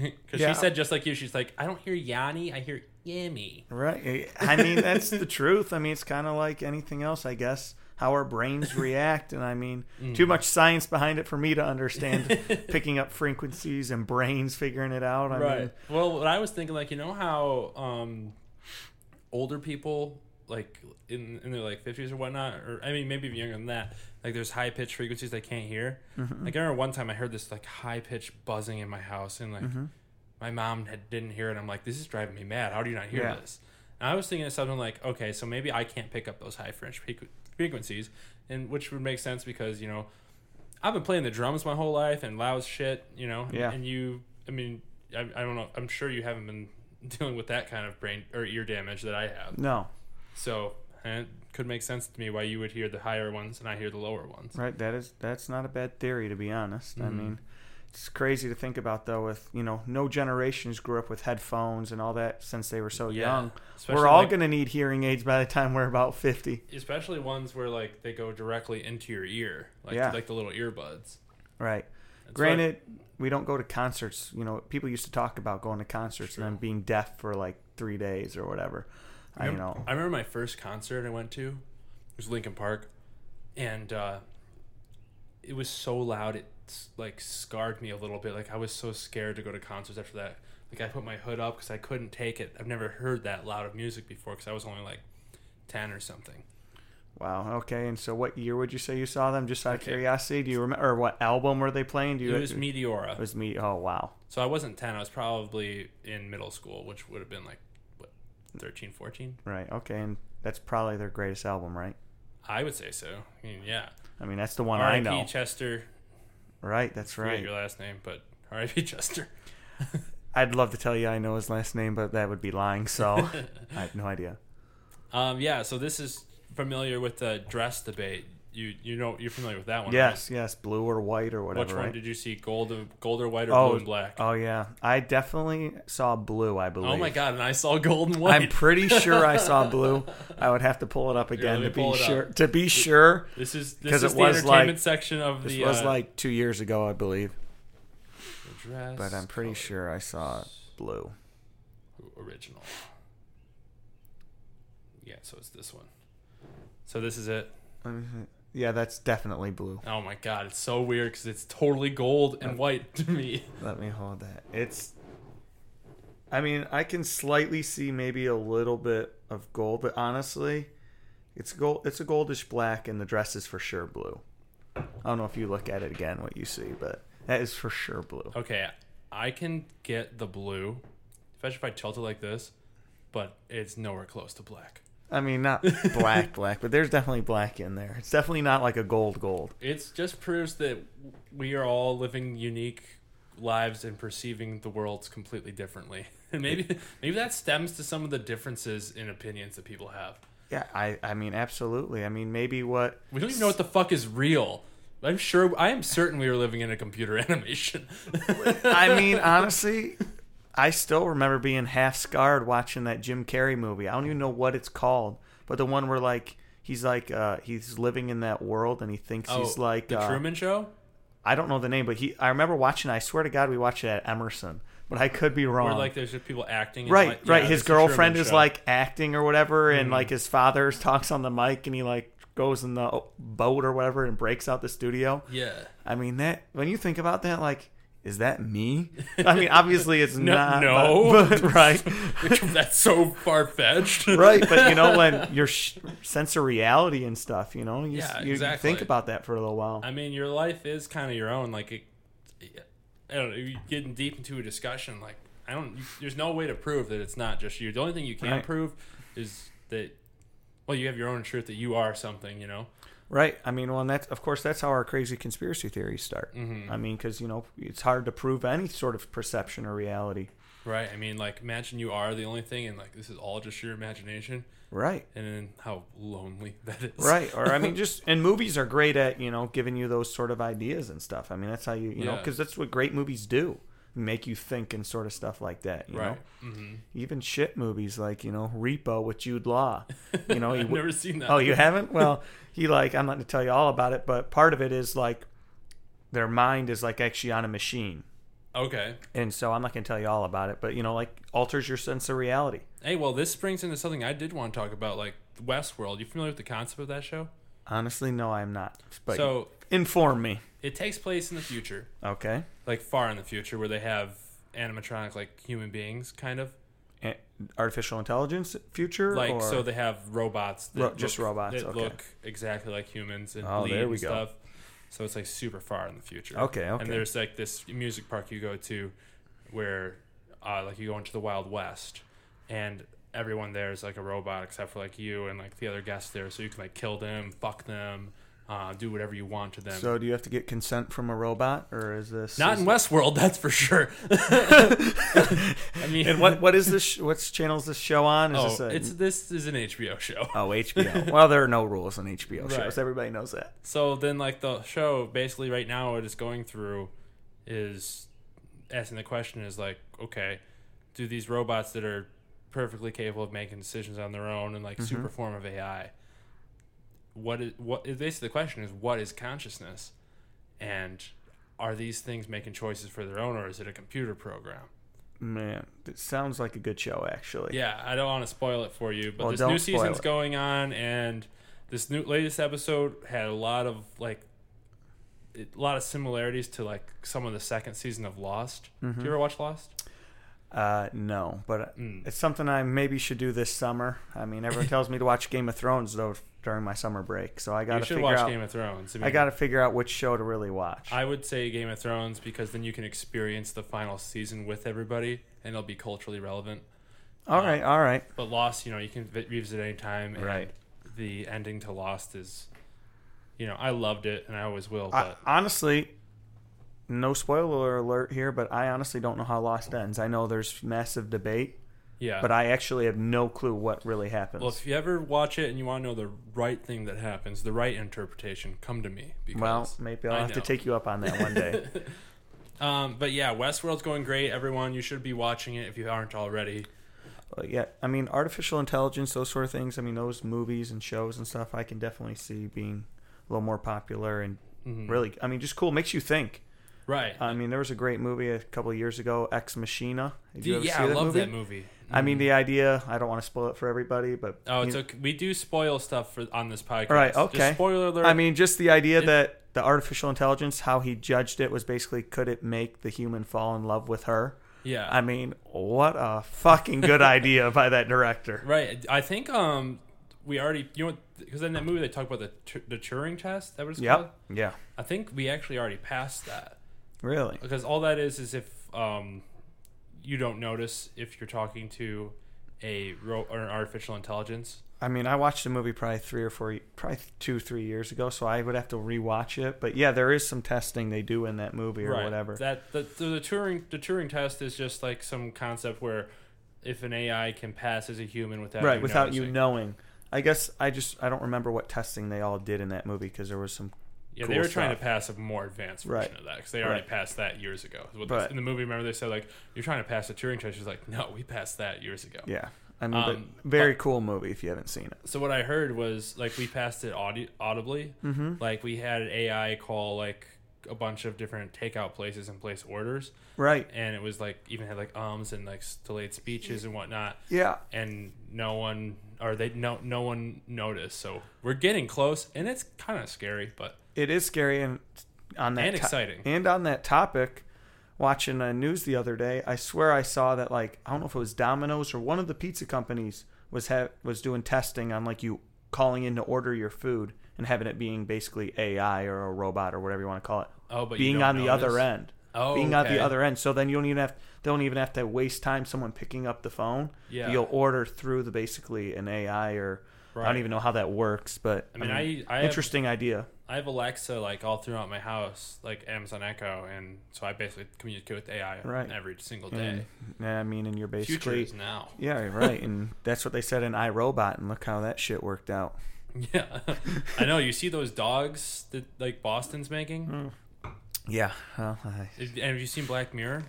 Because Yeah. she said just like you, she's like, I don't hear Yanni, I hear Yammy. right. I mean, that's the truth. I mean, it's kind of like anything else, I guess. How our brains react, and I mean, Mm. too much science behind it for me to understand. picking up frequencies and brains figuring it out. I mean, well, what I was thinking, like, you know how um, older people, like in in their like fifties or whatnot, or I mean maybe even younger than that, like there's high pitched frequencies they can't hear. Mm-hmm. Like I remember one time I heard this like high pitched buzzing in my house, and like Mm-hmm. my mom had, didn't hear it. I'm like, this is driving me mad. How do you not hear Yeah. this? And I was thinking of something like, okay, so maybe I can't pick up those high French frequencies, and which would make sense because you know I've been playing the drums my whole life and loud shit, you know. Yeah. And you, I mean, I, I don't know. I'm sure you haven't been dealing with that kind of brain or ear damage that I have. no, So and it could make sense to me why you would hear the higher ones and I hear the lower ones. Right, that is that's not a bad theory to be honest. I Mhm. mean, it's crazy to think about though. With you know, no generations grew up with headphones and all that since they were so Yeah. young. Especially we're all like- gonna need hearing aids by the time we're about fifty. especially ones where like they go directly into your ear, like Yeah. like the little earbuds. Right. That's Granted, we don't go to concerts. You know, people used to talk about going to concerts True. and then being deaf for like three days or whatever. I you remember, know, I remember my first concert I went to. It was Linkin Park, and uh, it was so loud it like scarred me a little bit. Like I was so scared to go to concerts after that. Like I put my hood up because I couldn't take it. I've never heard that loud of music before because I was only like ten or something. wow. Okay, and so what year would you say you saw them? Just out of Okay. curiosity, do you remember? Or what album were they playing? Do you? It was Meteora. It was me. Oh wow. So I wasn't ten. I was probably in middle school, which would have been like 13, 14? Right. Okay, and that's probably their greatest album, right? I would say so. I mean, yeah. I mean, that's the one I R.I.P. know. Chester. Right. That's right. your last name, but R.I.P. Chester. I'd love to tell you I know his last name, but that would be lying. So I have no idea. Um, yeah, so this is familiar with the dress debate. You you know you're familiar with that one. Yes, yes, blue or white or whatever. Which one right? did you see? Gold, gold or white or oh, blue and black? oh yeah, I definitely saw blue. I believe. oh my god! And I saw gold and white. I'm pretty sure I saw blue. I would have to pull it up again me to be sure. To be sure, this is this 'Cause is it the was entertainment like- section of this the. was uh, like two years ago, I believe. But I'm pretty color sure I saw blue. original. Yeah, so it's this one. So this is it. Let me see. Yeah, that's definitely blue. Oh my god, it's so weird because it's totally gold and white to me. Let me hold that. It's. I mean, I can slightly see maybe a little bit of gold, but honestly, it's gold. It's a goldish black, and the dress is for sure blue. I don't know if you look at it again what you see, but that is for sure blue. Okay, I can get the blue, especially if I tilt it like this, but it's nowhere close to black. I mean, not black, black, but there's definitely black in there. It's definitely not like a gold, gold. It just proves that we are all living unique lives and perceiving the world completely differently. And maybe maybe that stems to some of the differences in opinions that people have. Yeah, I, I mean, absolutely. I mean, maybe what We don't even know what the fuck is real. I'm sure I am certain we are living in a computer animation. I mean, honestly, I still remember being half scarred watching that Jim Carrey movie. I don't even know what it's called, but the one where like he's like uh he's living in that world and he thinks he's like Oh, the uh, Truman Show. I don't know the name, but he I remember watching. I swear to God, we watched it at Emerson, but I could be wrong. Where like there's just people acting. right, like- right. yeah, His it's the Truman girlfriend is Show. like acting or whatever, and Mhm. like his father talks on the mic, and he like goes in the boat or whatever and breaks out the studio. yeah. I mean that when you think about that, like, is that me? I mean, obviously it's No- not. no. but, but- right, That's so far fetched. right. But you know, when your sh- sense of reality and stuff, you know, you, Yeah, you exactly. think about that for a little while. I mean, your life is kind of your own. Like, it, I don't know. You're getting deep into a discussion. Like, I don't. You, there's no way to prove that it's not just you. The only thing you can Right. prove is that, well, you have your own truth that you are something. You know. Right. I mean, well, and that's of course that's how our crazy conspiracy theories start. Mhm. I mean, because you know it's hard to prove any sort of perception or reality. Right. I mean, like, imagine you are the only thing, and like this is all just your imagination, Right. and then how lonely that is. Right. Or I mean, just and movies are great at you know giving you those sort of ideas and stuff. I mean, that's how you you know because that's what great movies do, make you think and sort of stuff like that. You Right. know, hmm even shit movies like you know Repo with Jude Law. You know, I've w- never seen that. Oh, you haven't? Well, he like I'm not going to tell you all about it, but part of it is like their mind is like actually on a machine. Okay. And so I'm not going to tell you all about it, but you know, like alters your sense of reality. Hey, well, this brings into something I did want to talk about, like Westworld. You familiar with the concept of that show? Honestly, no, I'm not. But so inform me. it takes place in the future, Okay. like far in the future, where they have animatronic like human beings, kind of Artificial intelligence future? like or? so they have robots, that Ro- just robots, that okay. look exactly like humans and Oh, bleed there we and go. stuff. So it's like super far in the future. Okay, okay. And there's like this music park you go to, where uh, like you go into the Wild West, and everyone there is like a robot except for like you and like the other guests there, so you can like kill them, fuck them, uh, do whatever you want to them. So do you have to get consent from a robot, or is this Not in Westworld, that's for sure. I mean, And what what is this? sh- What's channel is this show on? Is Oh, this a, it's this is an HBO show. oh HBO? well, there are no rules on HBO Right. shows. Everybody knows that. So then, like the show, basically right now, what it's going through is asking the question: is like, okay, do these robots that are perfectly capable of making decisions on their own and like Mm-hmm. super form of AI, what is what? Basically, the question is, what is consciousness, and are these things making choices for their own, or is it a computer program? Man, it sounds like a good show, actually. Yeah, I don't want to spoil it for you, but Well, this new season's it. going on, and this new latest episode had a lot of like it- a lot of similarities to like some of the second season of Lost. Mm-hmm. Do you ever watch Lost? Uh, no, but Mm. it's something I maybe should do this summer. I mean, everyone tells me to watch Game of Thrones though during my summer break, so I got to should figure watch out. Game of Thrones. I got to figure out which show to really watch. I would say Game of Thrones because then you can experience the final season with everybody, and it'll be culturally relevant. all right, um, all right. But Lost, you know, you can revisit anytime. And Right. The ending to Lost is, you know, I loved it, and I always will. I, But honestly, no spoiler alert here, but I honestly don't know how Lost ends. I know there's massive debate, yeah. but I actually have no clue what really happens. Well, if you ever watch it and you want to know the right thing that happens, the right interpretation, come to me. Because well, maybe I'll I have to take you up on that one day. Um, but yeah, Westworld's going great. Everyone, you should be watching it if you aren't already. Yeah, I mean, artificial intelligence, those sort of things. I mean, those movies and shows and stuff, I can definitely see being a little more popular and Mhm. really, I mean, just cool. Makes you think. Right. I mean, there was a great movie a couple of years ago, Ex Machina. Did you ever yeah, see I love movie? that movie. I mean, the idea. I don't want to spoil it for everybody, but Oh, it's you- okay. We do spoil stuff for on this podcast. All right, Just okay. spoiler alert. I mean, just the idea that the artificial intelligence, how he judged it, was basically could it make the human fall in love with her? yeah. I mean, what a fucking good idea by that director. Right. I think um we already you know because in that movie they talk about the Tur- the Turing test. That was called. Yep. Yeah. I think we actually already passed that Really. because all that is is if um you don't notice if you're talking to a ro- or an artificial intelligence. I mean, I watched the movie probably three or four, probably two, three years ago, so I would have to rewatch it. But yeah, there is some testing they do in that movie or whatever. That the, the the Turing the Turing test is just like some concept where if an AI can pass as a human without right, you without you knowing. I guess I just I don't remember what testing they all did in that movie because there was some. Yeah, cool they were trying stuff. to pass a more advanced version Right. of that because they already Right. passed that years ago. Is what But- they- in the movie, remember they said like you're trying to pass the Turing test. She's like, no, we passed that years ago. Yeah, I mean, Um, very but- cool movie if you haven't seen it. So what I heard was like we passed it audi- audibly. Mm-hmm. Like we had an AI call like a bunch of different takeout places and place orders, Right. and it was like even had like ums and like delayed speeches and whatnot. Yeah. and no one or they no no one noticed. So we're getting close, and it's kind of scary, but It is scary and on that And to- exciting. and on that topic, watching the news the other day, I swear I saw that like I don't know if it was Domino's or one of the pizza companies was ha- was doing testing on like you calling in to order your food and having it being basically AI or a robot or whatever you want to call it. oh, but being on the other end. Oh, being on okay. the other end. So then you don't even have they don't even have to waste time someone picking up the phone. Yeah. You'll order through the basically an AI or I don't even know how that works, but I mean, I- I have- interesting idea. I have Alexa like all throughout my house, like Amazon Echo, and so I basically communicate with AI Right. every single And, day. yeah, I mean, and you're Future basically is now. yeah, right, and that's what they said in iRobot, and look how that shit worked out. Yeah, I know. You see those dogs that like Boston's making. Mm. Yeah, well, I, And have you seen Black Mirror?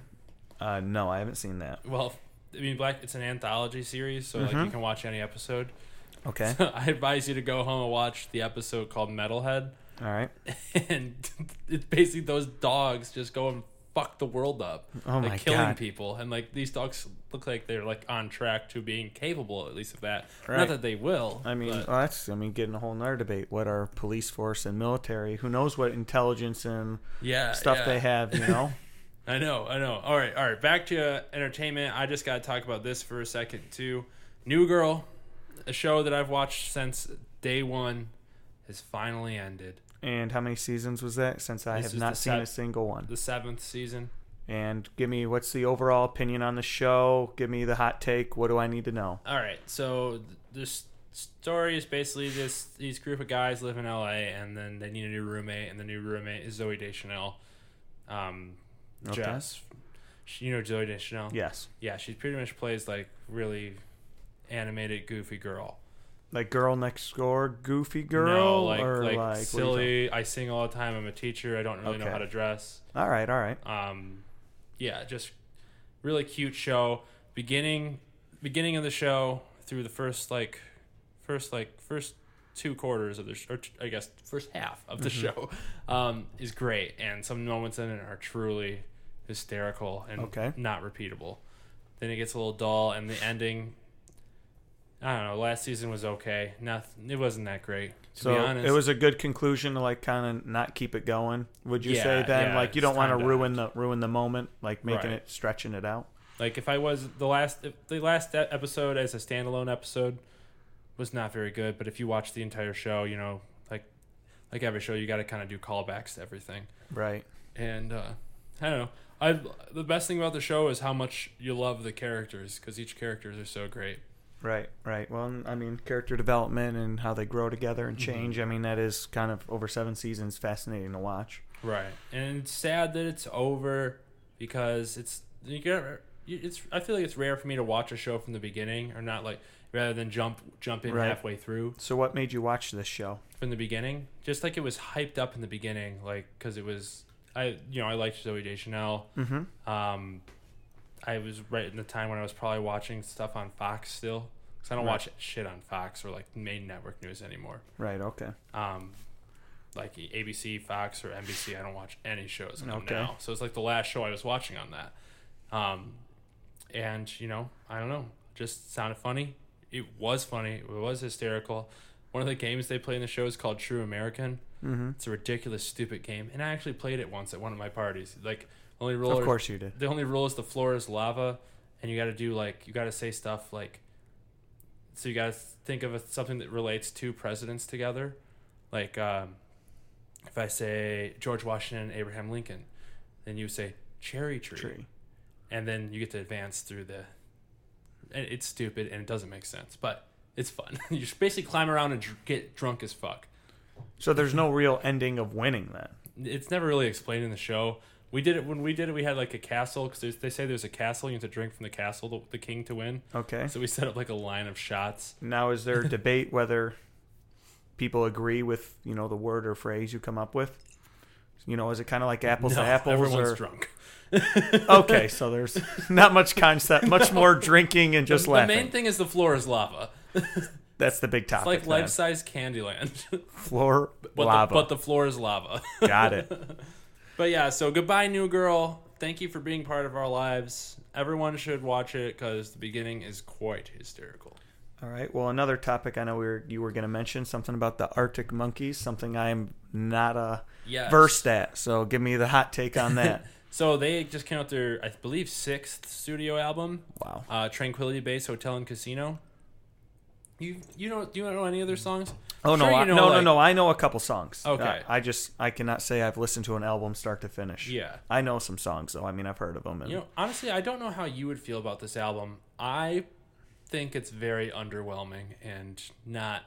uh, no, I haven't seen that. Well, I mean, Black. It's an anthology series, so like Mhm. you can watch any episode. Okay, I advise you to go home and watch the episode called Metalhead. all right. and it's basically those dogs just go and fuck the world up, Oh like my killing God. people, and like these dogs look like they're like on track to being capable at least of that. Right. Not that they will. I mean, well, that's I mean, getting a whole nother debate. What are police force and military? Who knows what intelligence and yeah, stuff yeah. they have? You know. I know, I know. All right, all right. Back to uh, entertainment. I just got to talk about this for a second too. New Girl, a show that I've watched since day one, has finally ended. And how many seasons was that? Since I This have is not the seen sev- a single one. The seventh season. And give me what's the overall opinion on the show? Give me the hot take. What do I need to know? All right, so th- this story is basically this: these group of guys live in LA, and then they need a new roommate, and the new roommate is Zooey Deschanel. Um, Okay. Jess, She- you know Zooey Deschanel. Yes, yeah, she pretty much plays like really animated, goofy girl. Like girl next door, goofy girl, no, like or like, like, what do you silly. I sing all the time. I'm a teacher. I don't really know how to dress. All right, all right. um yeah just really cute show beginning beginning of the show through the first like first like first two quarters of the sh- or t- i guess first half of the Mm-hmm. show um is great and some moments in it are truly hysterical and Okay. not repeatable then it gets a little dull and the ending i don't know last season was okay nothing it wasn't that great to So be honest it was a good conclusion to like kind of not keep it going. Would you say Yeah, then? yeah, like you don't want to ruin the ruin the moment, like making Right. it stretching it out. Like if I was the last if the last episode as a standalone episode was not very good, but if you watch the entire show, you know, like like every show, you got to kind of do callbacks to everything. Right. And uh, I don't know. I the best thing about the show is how much you love the characters because each characters are so great. Right, right. Well, I mean, character development and how they grow together and Mm-hmm. change. I mean, that is kind of over seven seasons, fascinating to watch. Right, and it's sad that it's over because it's you get it's. I feel like it's rare for me to watch a show from the beginning or not like rather than jump jump in Right. halfway through. So, what made you watch this show? from the beginning. Just like it was hyped up in the beginning, like because it was I you know I liked Zooey Deschanel. Mm-hmm. Um, I was right in the time when I was probably watching stuff on Fox still because I don't Right. watch shit on Fox or like main network news anymore. Right. Okay. Um, like ABC, Fox, or NBC, I don't watch any shows Okay. now. So it's like the last show I was watching on that. Um, and you know I don't know. just sounded funny. It was funny. It was hysterical. One of the games they play in the show is called True American. Mm-hmm. It's a ridiculous, stupid game, and I actually played it once at one of my parties. Like only rule, Of course you did. the only rule is the floor is lava, and you got to do like you got to say stuff like. So you got to think of a, something that relates two presidents together, like um, if I say George Washington, and Abraham Lincoln, then you say cherry tree, Tree. and then you get to advance through the. And it's stupid and it doesn't make sense, but it's fun. you just basically climb around and dr- get drunk as fuck. So there's no real ending of winning then. it's never really explained in the show. We did it when we did it. We had like a castle because they say there's a castle. You have to drink from the castle, the, the king to win. Okay. So we set up like a line of shots. Now is there a debate whether people agree with you know the word or phrase you come up with? You know, is it kind of like apples No, to apples? everyone's or... drunk. Okay, so there's not much concept, much more drinking and just the laughing. The main thing is the floor is lava. That's the big topic. It's like life size Candyland, floor but lava. the, but the floor is lava. Got it. But yeah, so goodbye, new girl. Thank you for being part of our lives. Everyone should watch it because the beginning is quite hysterical. All right. Well, another topic I know we were you were going to mention something about the Arctic monkeys, something I'm not uh, Yes. versed at. So give me the hot take on that. So they just came out their, I believe, sixth studio album. wow. uh, Tranquility Base Hotel and Casino. You you don't you don't know any other songs? Oh no, Sure you I, know, no, like- no, no! I know a couple songs. Okay. Uh, I just I cannot say I've listened to an album start to finish. Yeah. I know some songs though. I mean, I've heard of them. And You know, honestly, I don't know how you would feel about this album. I think it's very underwhelming and not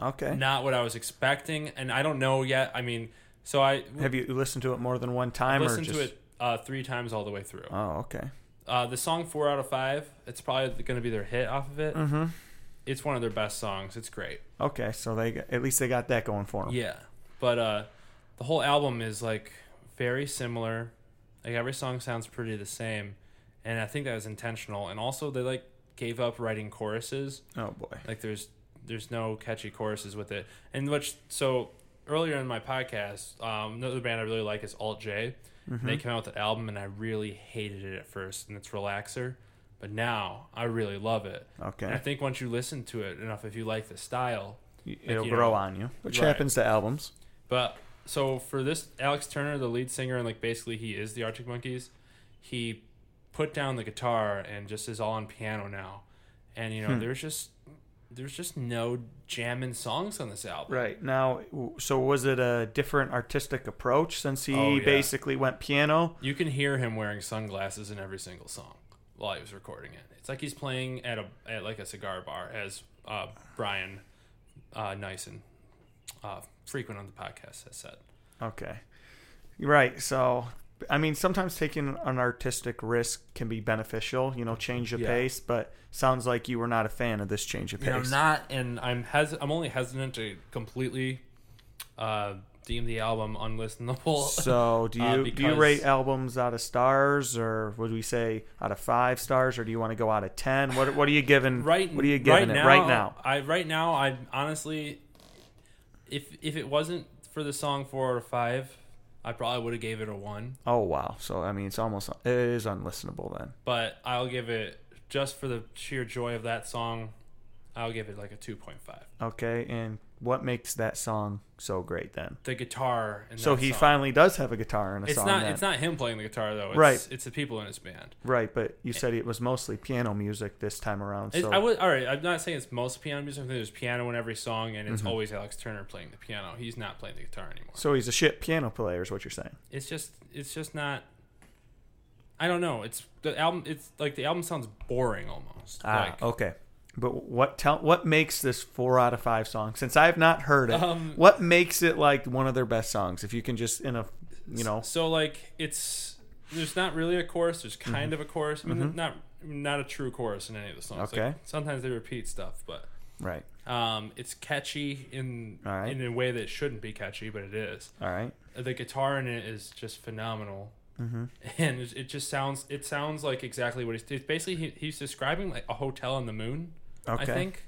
okay. not what I was expecting. And I don't know yet. I mean, so I Have you listened to it more than one time, or listened just? to it uh, three times all the way through. Oh, okay. Uh, the song four out of five. It's probably going to be their hit off of it. Mm-hmm. It's one of their best songs. It's great. Okay, so they at least they got that going for them. Yeah, but uh, the whole album is like very similar. Like every song sounds pretty the same, and I think that was intentional. And also, they like gave up writing choruses. Oh boy. Like there's there's no catchy choruses with it. And which so earlier in my podcast, um, another band I really like is Alt J. And they came out with an album, and I really hated it at first, and it's Relaxer. But now I really love it. Okay. And I think once you listen to it enough, if you like the style, It'll you grow know, on you, which right. happens to albums. But so for this, Alex Turner, the lead singer, and like basically he is the Arctic Monkeys. He put down the guitar and just is all on piano now. And you know, Hmm. there's just there's just no jamming songs on this album. Right now, so was it a different artistic approach since he Oh, yeah. basically went piano? You can hear him wearing sunglasses in every single song while he was recording it. It's like he's playing at a at like a cigar bar, as uh, Brian uh, Nyson, uh, frequent on the podcast, has said. Okay. Right. So, I mean, sometimes taking an artistic risk can be beneficial, you know, change of Yeah. pace, but sounds like you were not a fan of this change of And pace. I'm not, and I'm hes- I'm only hesitant to completely uh, deem the album unlistenable. So, do you Uh, do you rate albums out of stars, or would we say out of five stars, or do you want to go out of ten? What What are you giving? right, What are you giving right it now, right now? I right now, I honestly, if if it wasn't for the song four out of five, I probably would have gave it a one. Oh wow! So I mean, it's almost it is unlistenable then. But I'll give it just for the sheer joy of that song. I'll give it like a two point five. Okay, and what makes that song so great then? The guitar. In So he song. finally does have a guitar in a It's song. not. then. It's not him playing the guitar though. It's, Right. It's the people in his band. right, but you said it was mostly piano music this time around. So I would. All right. I'm not saying it's most piano music. I think there's piano in every song, and it's Mm-hmm. always Alex Turner playing the piano. He's not playing the guitar anymore. so he's a shit piano player, is what you're saying? It's just. It's just not. I don't know. It's the album. It's like the album sounds boring almost. Ah, like, okay. But what tell what makes this four out of five song? Since I've not heard it, Um, what makes it like one of their best songs? If you can just in a, you know, So like it's there's not really a chorus. There's kind of a chorus. I mean, not not a true chorus in any of the songs. Like, Mm-hmm. Okay. sometimes they repeat stuff, but right? um, it's catchy in right. in a way that shouldn't be catchy, but it is. All right. The guitar in it is just phenomenal. Mm-hmm. And it, it just sounds it sounds like exactly what he's it's basically he, he's describing like a hotel on the moon. I Okay. think.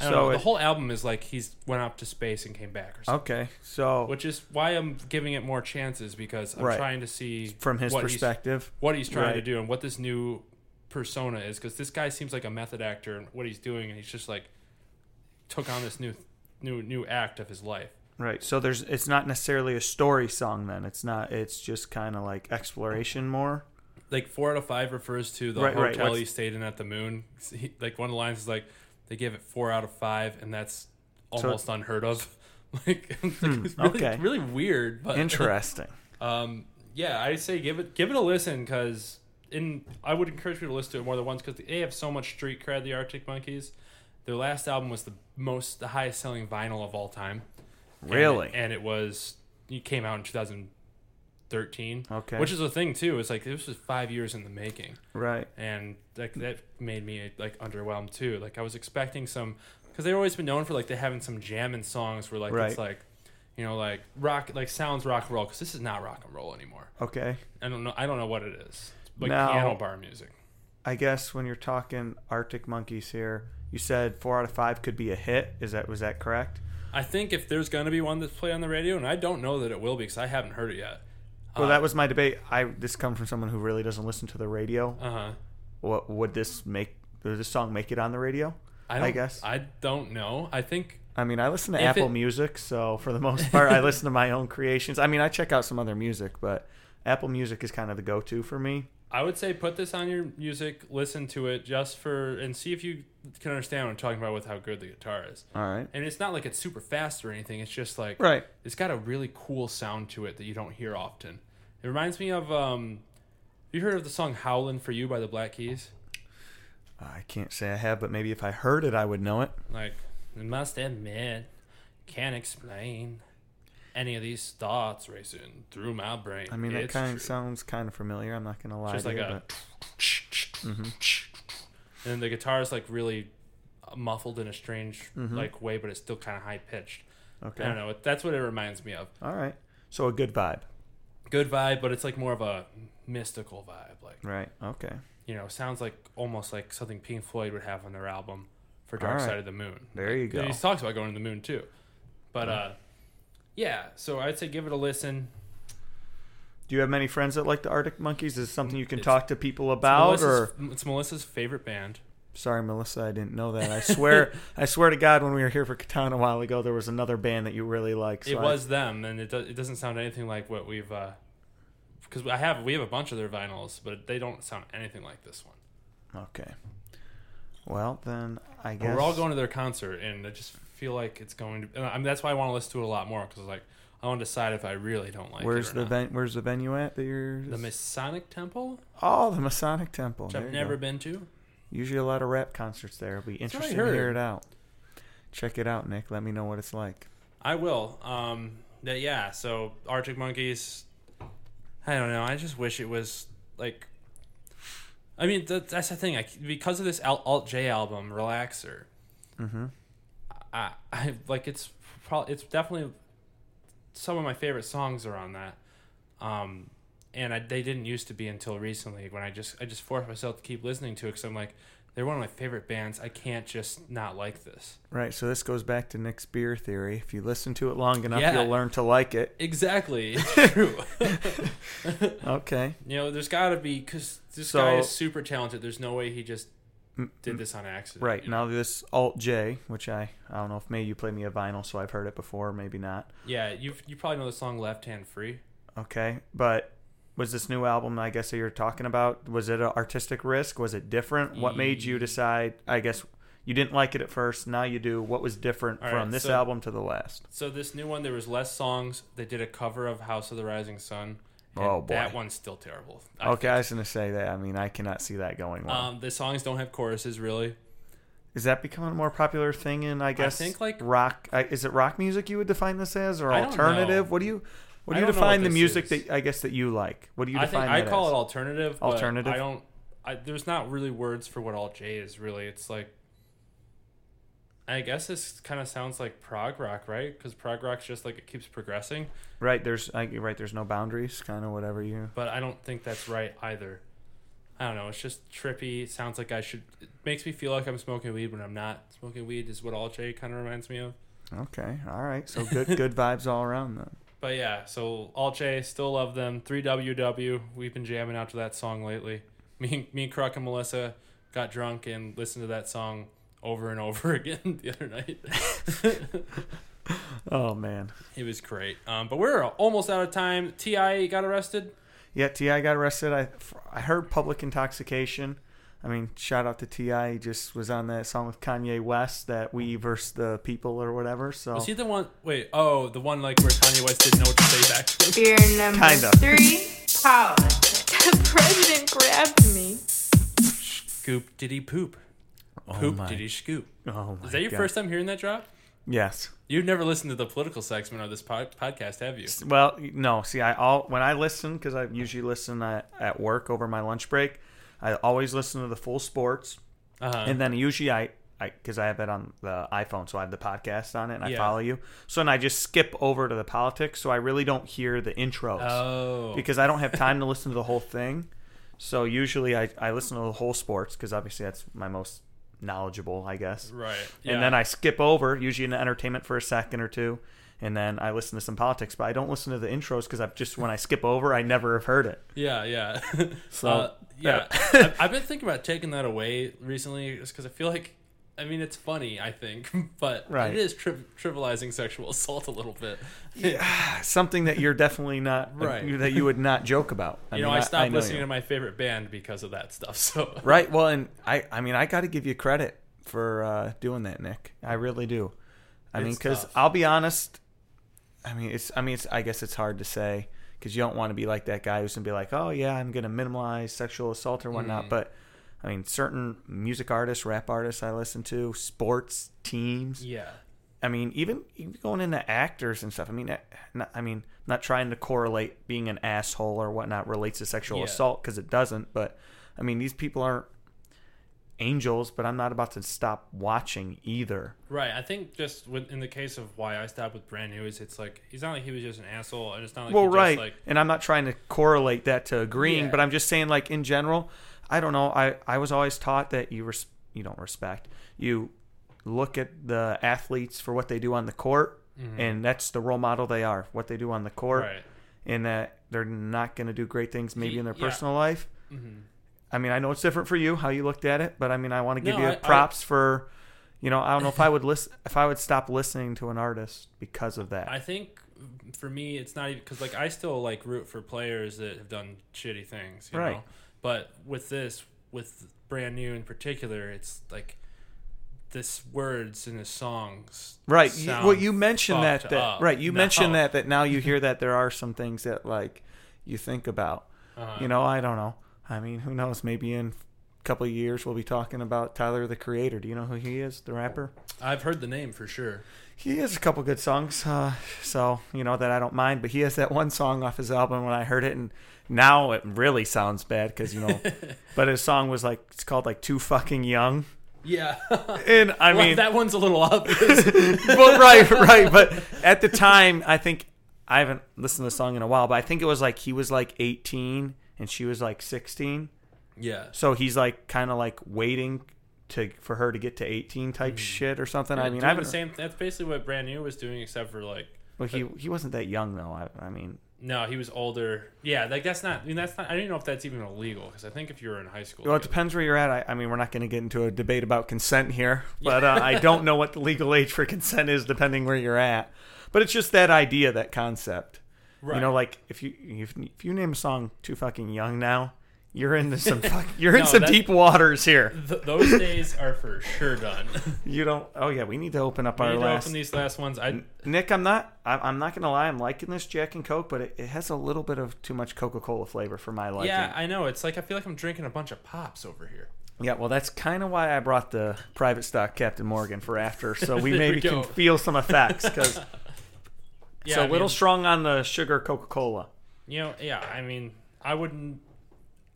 I So know. it- the whole album is like he's went up to space and came back or something. Okay. So Which is why I'm giving it more chances because I'm Right. trying to see from his what he's- perspective, what he's trying to do and what this new persona is because this guy seems like a method actor and what he's doing, and he's just like took on this new new new act of his life. Right. So there's it's not necessarily a story song then. It's not it's just kind of like exploration more. Like four out of five refers to the Right, right, hotel what's- he stayed in at the moon. He, like one of the lines is like they gave it four out of five, and that's almost unheard of. like, it's, like, it's really, Hmm, okay. really weird, but Interesting. Um, yeah, I say give it give it a listen because in I would encourage you to listen to it more than once because they have so much street cred. The Arctic Monkeys, their last album was the most the highest selling vinyl of all time. Really? it- and it was it came out in 2013. Okay. which is a thing too. It's like this was five years in the making, right. and like that made me like underwhelmed too. Like I was expecting some because they've always been known for like they having some jamming songs where like Right. it's like you know like rock like sounds rock and roll because this is not rock and roll anymore. Okay. I don't know. I don't know what it is. Like Now- piano bar music. I guess when you're talking Arctic Monkeys here, you said 4 out of 5 could be a hit. Is that was that correct? I think if there's gonna be one that's played on the radio, and I don't know that it will be because I haven't heard it yet. Well, that was my debate. I this comes from someone who really doesn't listen to the radio. Uh huh. What would this make would this song make it on the radio? I, don't, guess. I don't know. I think I mean, I listen to Apple it- Music, so for the most part, I listen to my own creations. I mean, I check out some other music, but Apple Music is kind of the go-to for me. I would say put this on your music, listen to it just for, and see if you can understand what I'm talking about with how good the guitar is. All right. And it's not like it's super fast or anything. It's just like Right. It's got a really cool sound to it that you don't hear often. It reminds me of um. You heard of the song "Howlin' for You" by the Black Keys? I can't say I have, but maybe if I heard it, I would know it. Like, I must admit, can't explain any of these thoughts racing through my brain. I mean, that It's kind of sounds kind of familiar. I'm not gonna lie. just like you, a. but- And the guitar is like really muffled in a strange Mm-hmm. like way, but it's still kind of high pitched. okay. I don't know. That's what it reminds me of. All right. So a good vibe. Good vibe, but it's like more of a mystical vibe. Like Right. Okay. you know, sounds like almost like something Pink Floyd would have on their album for Dark right. Side of the Moon. There you go. He talks about going to the moon too. But uh yeah, so I'd say give it a listen. Do you have many friends that like the Arctic Monkeys? Is it something you can It's- talk to people about? Melissa's, Or it's Melissa's favorite band. sorry, Melissa, I didn't know that. I swear, I swear to God, when we were here for Katana a while ago, there was another band that you really like. So it I- was them, and it, do, it doesn't sound anything like what we've. Uh, because I have we have a bunch of their vinyls, but they don't sound anything like this one. okay. Well, then I But guess we're all going to their concert, and I just feel like it's going to. And I mean, that's why I want to listen to it a lot more because like I want to decide if I really don't like Where's it. or the ven- Where's the venue at that you're? The Masonic Temple, oh, the Masonic Temple. which There I've never go. been to. Usually a lot of rap concerts there. It'll be interesting to hear it out. Check it out, Nick. Let me know what it's like. I will. Um, that yeah. So Arctic Monkeys. I don't know. I just wish it was like. I mean, that, that's the thing. I, because of this Alt J album, Relaxer. Mm-hmm. I, I like it's probably it's definitely some of my favorite songs are on that. Um, and I, they didn't used to be until recently when I just I just forced myself to keep listening to it because I'm like they're one of my favorite bands. I can't just not like this. Right. So this goes back to Nick's beer theory. If you listen to it long enough, Yeah. you'll learn to like it. Exactly, it's true. Okay. You know, there's got to be because this So- guy is super talented. There's no way he just did this on accident. Right now, this Alt J, which I I don't know if maybe you played me a vinyl, so I've heard it before, maybe not. Yeah, you you probably know the song "Left Hand Free." Okay, but was this new album? I guess that you're talking about. Was it an artistic risk? Was it different? What made you decide? I guess you didn't like it at first. Now you do. What was different All from right, this so- album to the last? So this new one, there was less songs. They did a cover of "House of the Rising Sun." Oh, boy. that one's still terrible. I Okay, I was gonna say that. I mean, I cannot see that going well. Um, the songs don't have choruses really. is that becoming a more popular thing in? I guess think, like- rock. I, is it rock music you would define this as, or alternative? know. What do you? What do you don't know what define the music is. that I guess that you like? What do you I define think I call as? it alternative. but Alternative? I don't. I, there's not really words for what alt J is really. It's like. I guess this kind of sounds like prog rock, right? Because prog rock's just like it keeps progressing. Right, there's I, right. There's no boundaries, kind of whatever you. but I don't think that's right either. I don't know. It's just trippy. It sounds like I should. It makes me feel like I'm smoking weed when I'm not. Smoking weed is what alt J kind of reminds me of. Okay, all right. So good, good vibes all around then. But yeah, so alt J, still love them. 3WW, we've been jamming out to that song lately. Me, me, Croc, and Melissa got drunk and listened to that song over and over again the other night. Oh man. it was great. Um, but we're almost out of time. T.I. got arrested. Yeah, T.I. got arrested. I I heard public intoxication. I mean, shout out to Ti. He just was on that song with Kanye West, that "Ye versus the People" or whatever. So Was he the one? Wait, oh, the one like where Kanye West didn't know what to say back to him. Beer number Kinda. three, politics. The president grabbed me. Scoop did he poop? Poop my- did he scoop? oh my Is that your God. first time hearing that drop? Yes. You've never listened to the political segment of this pod- podcast, have you? Well, no. See, I all when I listen because I usually listen at, at work over my lunch break. I always listen to the full sports, Uh-huh. and then usually I. Because I, have it on the iPhone, so I have the podcast on it, and I follow you. So, and I just skip over to the politics, so I really don't hear the intros. oh, because I don't have time to listen to the whole thing. So usually I, I listen to the whole sports because obviously that's my most knowledgeable, I guess. right. And then I skip over usually in entertainment for a second or two, and then I listen to some politics. But I don't listen to the intros because I've just when I skip over, I never have heard it. Yeah, yeah. So, uh, yeah, I've, I've been thinking about taking that away recently, just because I feel like, I mean, it's funny, I think, but Right. it is tri- trivializing sexual assault a little bit. yeah, Something that you're definitely not Right. that you would not joke about. you know, mean, I stopped know listening you. to my favorite band because of that stuff. So Right. Well, and I, I mean, I got to give you credit for uh, doing that, Nick. I really do. I mean, because. I'll be honest. I mean, it's. I mean, it's. I guess it's hard to say because you don't want to be like that guy who's gonna be like, oh yeah, I'm gonna minimize sexual assault or whatnot. Mm. But I mean, certain music artists, rap artists I listen to, sports teams. yeah, I mean, even, even going into actors and stuff. I mean, not, I mean, not trying to correlate being an asshole or whatnot relates to sexual Yeah. assault because it doesn't. But I mean, these people aren't angels. But I'm not about to stop watching either. right. I think just with, in the case of why I stopped with brand new is it's like he's not like he was just an asshole, and it's not like well, he just, right. like and I'm not trying to correlate that to agreeing, Yeah. but I'm just saying, like in general, I don't know. I I was always taught that you res- you don't respect you look at the athletes for what they do on the court, and that's the role model they are. What they do on the court. Mm-hmm. right. and that they're not going to do great things maybe in their Yeah. personal life. Mhm. I mean, I know it's different for you how you looked at it, but I mean, I want to give No, you I- I- props for, you know, I don't know if I would listen if I would stop listening to an artist because of that. I think for me, it's not even because like I still like root for players that have done shitty things, you Right. know. But with this, with brand new in particular, it's like this words in his songs. right. You, well, you mentioned that, that up right. You now. mentioned that that now you hear that there are some things that like you think about. Uh-huh. You know, I don't know. I mean, who knows? Maybe in a couple of years we'll be talking about Tyler the Creator. Do you know who he is? The rapper. I've heard the name for sure. He has a couple good songs, uh, so you know that I don't mind. But he has that one song off his album when I heard it, and now it really sounds bad because you know. but his song was like it's called like "Too Fucking Young," Yeah, and I Well, mean, that one's a little obvious. well, right, right. But at the time, I think I haven't listened to the song in a while, but I think it was like he was like 18 and she was like 16, yeah, so he's like kind of like waiting to for her to get to 18 type mm. shit or something. I mean, I haven't. the same. That's basically what brand new was doing, except for like. well, he he wasn't that young though. I, I mean. No, he was older. Yeah, like that's not. I mean, that's not. I don't even know if that's even illegal because I think if you were in high school, Well, it together- depends where you're at. I, I mean, we're not going to get into a debate about consent here, but uh, I don't know what the legal age for consent is depending where you're at. But it's just that idea, that concept. Right. You know, like if you if, if you name a song "Too Fucking Young" now, you're in some fuck, you're in No, some deep waters here. Th- those days are for sure done. You don't. Oh yeah, we need to open up I our need to last. open these last ones. I Nick, I'm not. I'm I'm not gonna lie. I'm liking this Jack and Coke, but it, it has a little bit of too much Coca-Cola flavor for my liking. yeah, I know. It's like I feel like I'm drinking a bunch of pops over here. Yeah, well, that's kind of why I brought the private stock Captain Morgan for after, so we maybe we can feel some effects because Yeah, so I a little mean, strong on the sugar Coca Cola. You know, yeah. I mean, I wouldn't.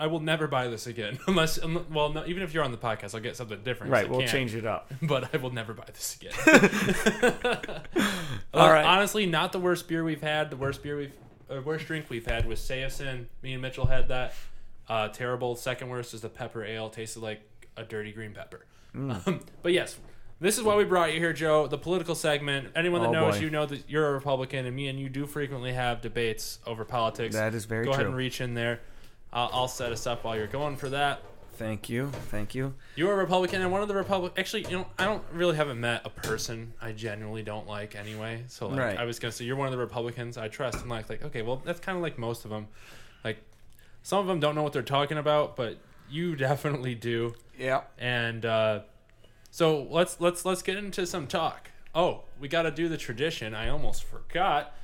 I will never buy this again unless. unle- Well, no, even if you're on the podcast, I'll get something different. 'cause Right, I we'll can't, change it up. But I will never buy this again. All Uh, right. Honestly, not the worst beer we've had. The worst beer we've, uh, worst drink we've had was Sayerson. Me and Mitchell had that. Uh, terrible. Second worst is the pepper ale. Tasted like a dirty green pepper. Mm. Um, but yes, this is why we brought you here, Joe. The political segment. Anyone that Oh, knows boy. you know that you're a Republican, and me and you do frequently have debates over politics. That is very Go ahead true. and reach in there. I'll, I'll set us up while you're going for that. Thank you. Thank you. You are a Republican, and one of the Republic. Actually, you know, I don't really haven't met a person I genuinely don't like anyway. So, like, Right. I was gonna say you're one of the Republicans I trust. And like, like, okay, well, that's kind of like most of them. Like, some of them don't know what they're talking about, but you definitely do. Yeah. And uh, so let's let's let's get into some talk. Oh, we got to do the tradition. I almost forgot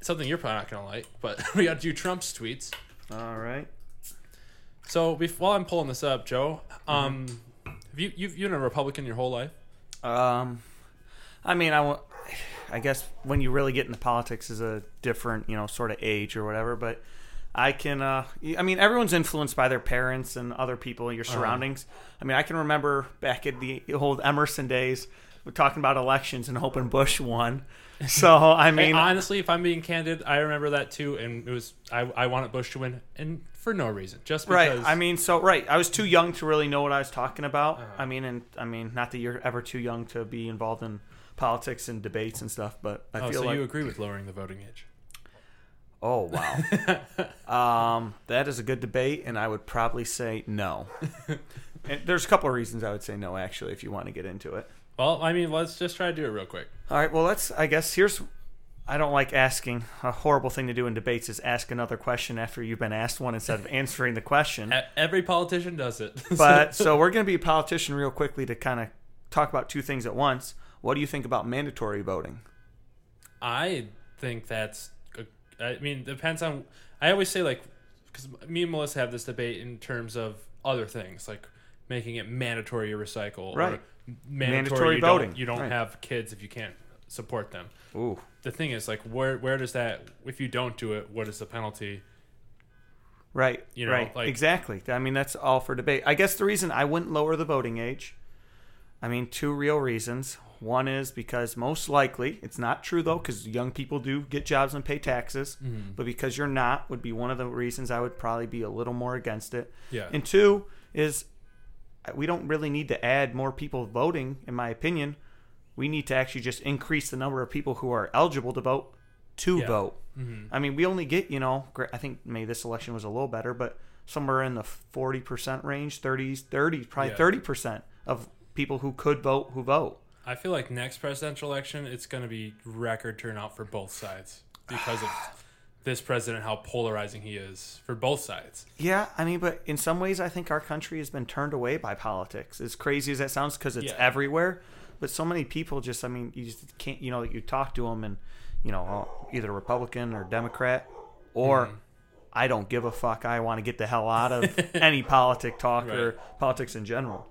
something you're probably not gonna like, but we got to do Trump's tweets. All right. So bef- while I'm pulling this up, Joe, um, have you you've you've been a Republican your whole life? Um, I mean, I wa- I guess when you really get into politics is a different, you know, sort of age or whatever. But I can, uh, I mean, everyone's influenced by their parents and other people in your Uh-huh. surroundings. I mean, I can remember back in the old Emerson days, we're talking about elections and hoping Bush won. So I mean, honestly, if I'm being candid, I remember that too, and it was I I wanted Bush to win, and for no reason, just because. Right. I mean, so right. I was too young to really know what I was talking about. Uh-huh. I mean, and I mean, not that you're ever too young to be involved in politics and debates and stuff, but I oh, feel so like you agree with lowering the voting age? Oh wow. um, that is a good debate, and I would probably say no. and there's a couple of reasons I would say no, actually, if you want to get into it. Well, I mean, let's just try to do it real quick. All right. Well, let's. I guess here's. I don't like asking. A horrible thing to do in debates is ask another question after you've been asked one instead of answering the question. Every politician does it. But so we're going to be a politician real quickly to kind of talk about two things at once. What do you think about mandatory voting? I think that's. I mean, depends on. I always say like, because me and Melissa have this debate in terms of other things like making it mandatory to recycle, Right. Or mandatory, Mandatory you voting, Don't, you don't right. have kids if you can't support them. Ooh. The thing is, like, where where does that? If you don't do it, what is the penalty? Right. You know, right. like- exactly. I mean, that's all for debate. I guess the reason I wouldn't lower the voting age, I mean, two real reasons. One is because most likely, it's not true though, because young people do get jobs and pay taxes, Mm-hmm. but because you're not, would be one of the reasons I would probably be a little more against it. Yeah. And two is we don't really need to add more people voting, in my opinion. We need to actually just increase the number of people who are eligible to vote to Yeah. vote. Mm-hmm. I mean, we only get, you know, I think maybe this election was a little better, but somewhere in the 40% range, 30s, 30s, probably Yeah. 30% of people who could vote who vote. I feel like next presidential election, it's going to be record turnout for both sides because of this president, how polarizing he is for both sides. Yeah, I mean, but in some ways, I think our country has been turned away by politics. As crazy as that sounds, because it's Yeah. everywhere. But so many people just, I mean, you just can't, you know, you talk to them and, you know, either Republican or Democrat, or Mm-hmm. I don't give a fuck. I want to get the hell out of any politic talk or politics in general.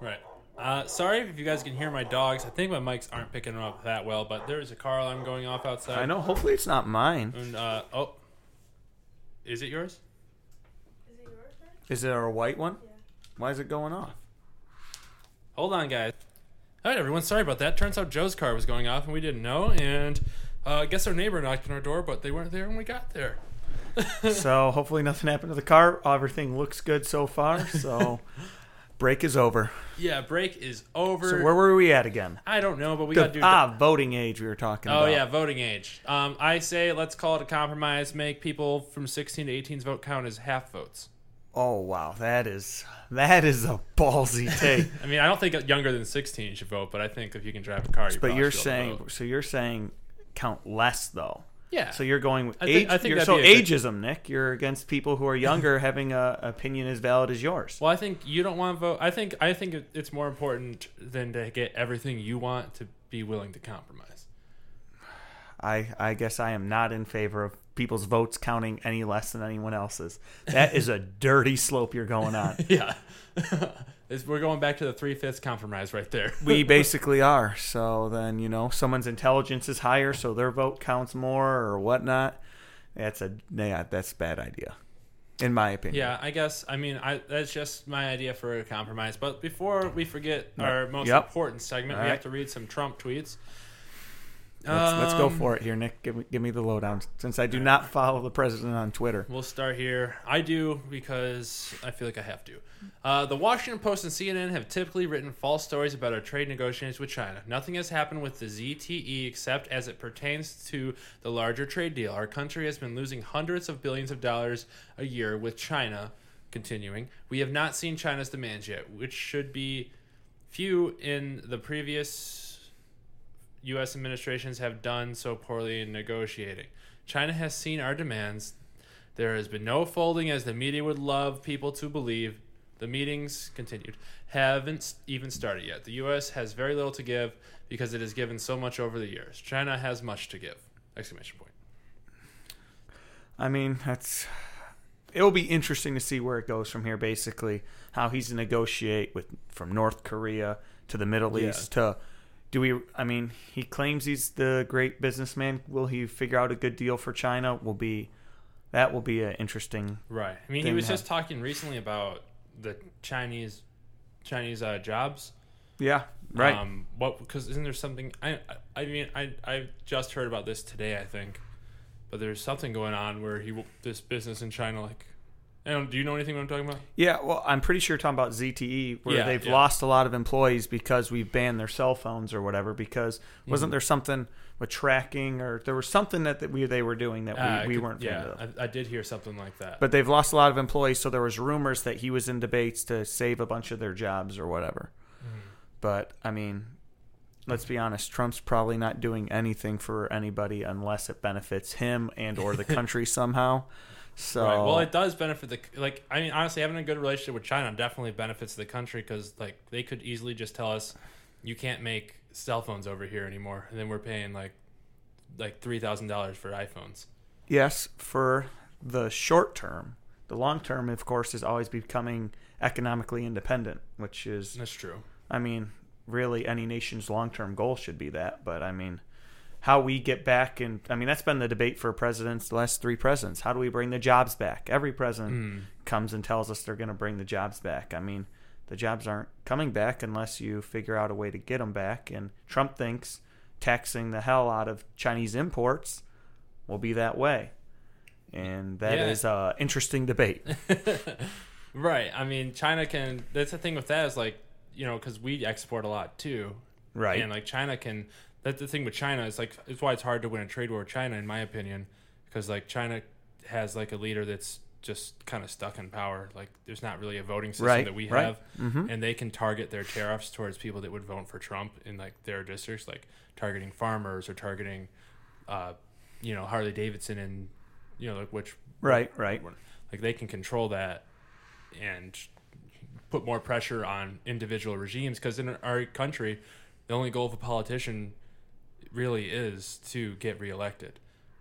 Right. Uh, sorry if you guys can hear my dogs. I think my mics aren't picking them up that well, but there is a car alarm going off outside. I know. Hopefully, it's not mine. And, uh, oh, is it yours? Is it yours. Is it a white one? Yeah. Why is it going off? Hold on, guys. All right, everyone. Sorry about that. Turns out Joe's car was going off, and we didn't know. And uh, I guess our neighbor knocked on our door, but they weren't there when we got there. so hopefully, nothing happened to the car. Everything looks good so far. So, break is over. Yeah, break is over. So where were we at again? I don't know, but we got to do. ah, voting age we were talking about. oh about. yeah, voting age. Um, I say let's call it a compromise. Make people from 16 to 18's vote count as half votes. Oh wow, that is that is a ballsy take. I mean, I don't think younger than 16 should vote, but I think if you can drive a car, you but you're should be able to saying so you're saying count less though. Yeah. So you're going with I age. think- I think you're, so be a good- ageism, Nick. You're against people who are younger having a opinion as valid as yours. Well, I think you don't want to vote. I think I think it's more important than to get everything you want to be willing to compromise. I I guess I am not in favor of people's votes counting any less than anyone else's. That is a dirty slope you're going on. Yeah. It's- we're going back to the three fifths compromise right there. we basically are. So then, you know, someone's intelligence is higher, so their vote counts more or whatnot. That's a yeah, that's a bad idea, in my opinion. Yeah, I guess. I mean, I that's just my idea for a compromise. But before we forget our most Yep. important segment, All we have to read some Trump tweets. Let's, let's go Um, for it here, Nick. Give me, give me the lowdown. Since I do not follow the president on Twitter. We'll start here. I do because I feel like I have to. Uh, the Washington Post and CNN have typically written false stories about our trade negotiations with China. Nothing has happened with the ZTE except as it pertains to the larger trade deal. Our country has been losing hundreds of billions of dollars a year with China. Continuing, we have not seen China's demands yet, which should be few in the previous U.S. administrations have done so poorly in negotiating. China has seen our demands. There has been no folding as the media would love people to believe. The meetings continued. Haven't even started yet. The U.S. has very little to give because it has given so much over the years. China has much to give! Exclamation point. I mean, that's. It'll be interesting to see where it goes from here. Basically, how he's to negotiate with from North Korea to the Middle Yeah. East to. Do we? I mean, he claims he's the great businessman. Will he figure out a good deal for China? Will be. That will be an interesting. Right. I mean, he was just talking recently about the Chinese, Chinese uh, jobs. Yeah. Right. Um, what? Because isn't there something? I I mean I I just heard about this today. I think, but there's something going on where he this business in China like. I don't, you know anything what I'm talking about? Yeah, well, I'm pretty sure you're talking about ZTE, where Yeah, they've yeah. lost a lot of employees because we've banned their cell phones or whatever. Because Mm-hmm. wasn't there something with tracking, or there was something that, that we they were doing that we, Uh, we could- weren't Yeah. I, I did hear something like that. But they've lost a lot of employees, so there was rumors that he was in debates to save a bunch of their jobs or whatever. Mm-hmm. But I mean, let's be honest, Trump's probably not doing anything for anybody unless it benefits him and or the country somehow. So Right. Well, it does benefit the like. I mean, honestly, having a good relationship with China definitely benefits the country because like they could easily just tell us, you can't make cell phones over here anymore, and then we're paying like like three thousand dollars for iPhones. yes, for the short term. The long term, of course, is always becoming economically independent, which is, That's true. I mean, really any nation's long term goal should be that. But I mean, how we get back, and I mean, that's been the debate for presidents, the last three presidents. How do we bring the jobs back? Every president Mm. comes and tells us they're going to bring the jobs back. I mean, the jobs aren't coming back unless you figure out a way to get them back. And Trump thinks taxing the hell out of Chinese imports will be that way. And that Yeah. is a interesting debate. Right. I mean, China can. That's the thing with that is like you know because we export a lot too, Right. and like China can. That's the thing with China. It's like it's why it's hard to win a trade war with China, in my opinion, because like China has like a leader that's just kind of stuck in power. Like there's not really a voting system Right, that we right. have, Mhm. and they can target their tariffs towards people that would vote for Trump in like their districts, like targeting farmers or targeting, uh, you know, Harley Davidson and you know like which Right, right. like they can control that and put more pressure on individual regimes because in our country the only goal of a politician really is to get reelected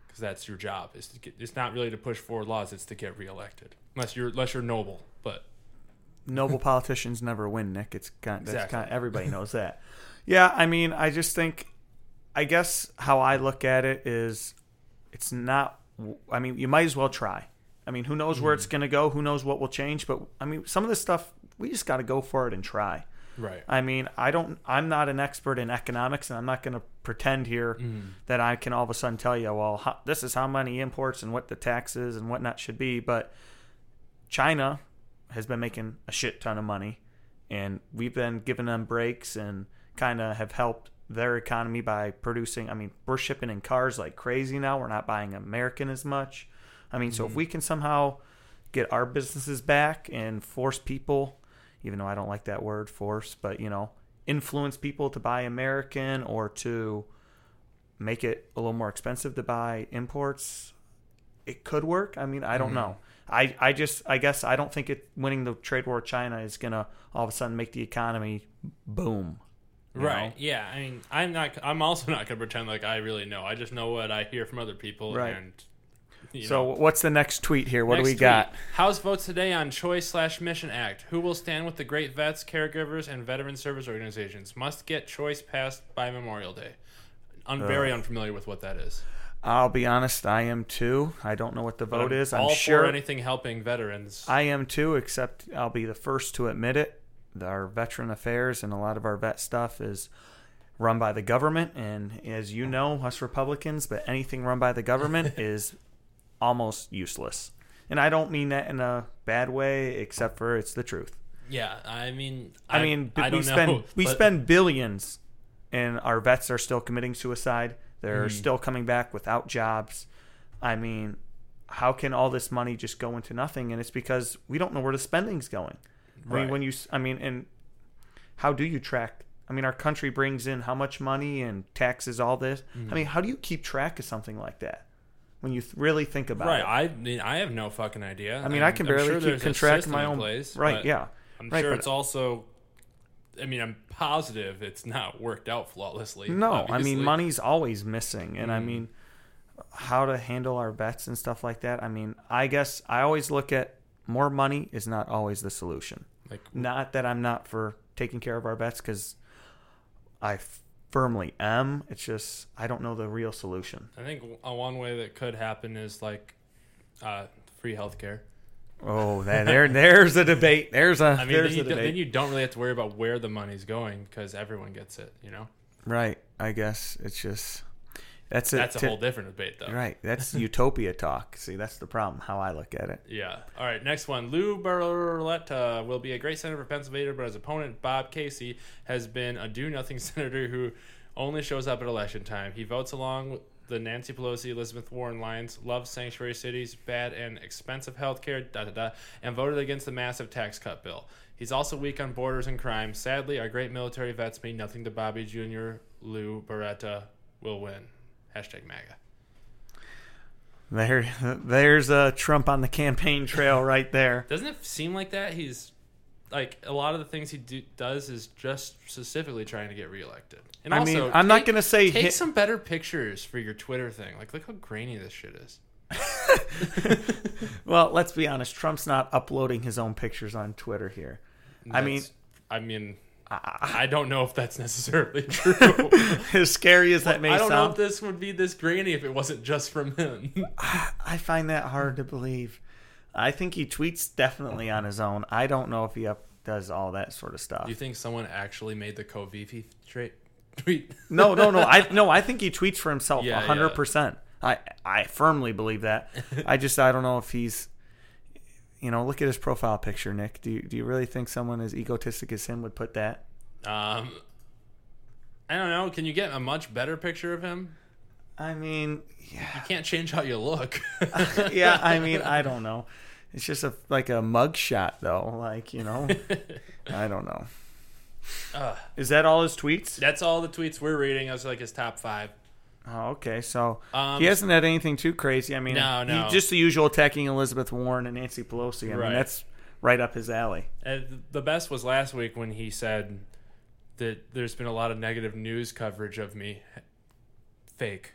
because that's your job is to get, it's not really to push forward laws it's to get reelected unless you're unless you're noble but noble politicians never win, Nick. It's kind, that's Exactly. kind everybody knows that. Yeah, I mean, I just think, I guess how I look at it is, it's not. I mean, you might as well try. I mean, who knows where it's Mm. going to go? Who knows what will change? But I mean, some of this stuff we just got to go for it and try. Right I mean, I don't. I'm not an expert in economics, and I'm not going to pretend here Mm. that I can all of a sudden tell you, well, how, this is how many imports and what the taxes and whatnot should be. But China has been making a shit ton of money, and we've been giving them breaks and kind of have helped their economy by producing. I mean, we're shipping in cars like crazy now. We're not buying American as much. I mean, so if we can somehow get our businesses back and force people, even though I don't like that word force, but you know, influence people to buy American or to make it a little more expensive to buy imports, it could work. I mean, I don't mm-hmm. know. I, I just I guess I don't think it winning the trade war with China is gonna all of a sudden make the economy boom. right know? yeah i mean i'm not i'm also not gonna pretend like i really know i just know what i hear from other people Right. and you So know. what's the next tweet here? What Next do we tweet. got? House votes today on Choice slash Mission Act. Who will stand with the great vets, caregivers, and veteran service organizations? Must get choice passed by Memorial Day. I'm uh, very unfamiliar with what that is. I'll be honest, I am too. I don't know what the vote is. I'm all sure for anything helping veterans. I am too, except I'll be the first to admit it. Our veteran affairs and a lot of our vet stuff is run by the government, and as you know, us Republicans, but anything run by the government is almost useless. And I don't mean that in a bad way, except for it's the truth. Yeah, I mean, I, mean, I we don't spend know, we but- spend billions, and our vets are still committing suicide. They're Mm-hmm. still coming back without jobs. I mean, how can all this money just go into nothing? And it's because we don't know where the spending's going. I Right. mean, when you, I mean, and how do you track? I mean, our country brings in how much money and taxes, all this. Mm-hmm. I mean, how do you keep track of something like that when you th- really think about Right, it? Right. I mean, I have no fucking idea. I mean, I can I'm barely sure keep there's a can track my own. place, right? Yeah. I'm Right, sure it's also. I mean, I'm positive it's not worked out flawlessly. No, I mean money's always missing, and I Mm. mean how to handle our bets and stuff like that. I mean, I guess I always look at more money is not always the solution. Like, Not that I'm not for taking care of our bets because I firmly am. It's just I don't know the real solution. I think one way that could happen is like uh, free healthcare. Oh, that there there's a debate. There's a I mean, there's then you, then you don't really have to worry about where the money's going because everyone gets it. You know, right. I guess it's just that's a, that's a whole different debate, though. right. That's utopia talk. See, that's the problem. How I look at it. Yeah. All right. Next one. Lou Barletta will be a great senator for Pennsylvania, but his opponent Bob Casey has been a do-nothing senator who only shows up at election time. He votes along the Nancy Pelosi, Elizabeth Warren lines, loves sanctuary cities, bad and expensive health care, da da da, and voted against the massive tax cut bill. He's also weak on borders and crime. Sadly, our great military vets mean nothing to Bobby Jr. Lou Barletta will win. Hashtag MAGA. There, there's a Trump on the campaign trail right there. Doesn't it seem like that? He's like a lot of the things he do, does is just specifically trying to get reelected. And I also, mean, I'm not gonna say take hit- some better pictures for your Twitter thing. Like, look how grainy this shit is. Well, let's be honest. Trump's not uploading his own pictures on Twitter here. I mean, I mean, I don't know if that's necessarily true. as scary as that may sound, I don't know if this would be this grainy if it wasn't just from him. I find that hard to believe. I think he tweets definitely on his own. I don't know if he up does all that sort of stuff. Do you think someone actually made the covfefe tra- tweet? No, no, no. I no. I think he tweets for himself. Yeah, A hundred percent. I I firmly believe that. I just I don't know if he's. You know, look at his profile picture, Nick. Do you, do you really think someone as egotistic as him would put that? Um, I don't know. Can you get a much better picture of him? I mean, yeah. You can't change how you look. yeah, I mean, I don't know. It's just a like a mug shot though. Like, you know. I don't know. Ugh. Is that all his tweets? That's all the tweets we're reading. That's like his top five. Oh, okay. So Um, he hasn't had anything too crazy. I mean, No, no. he- just the usual attacking Elizabeth Warren and Nancy Pelosi. I Right. mean, that's right up his alley. And the best was last week when he said that there's been a lot of negative news coverage of me. Fake.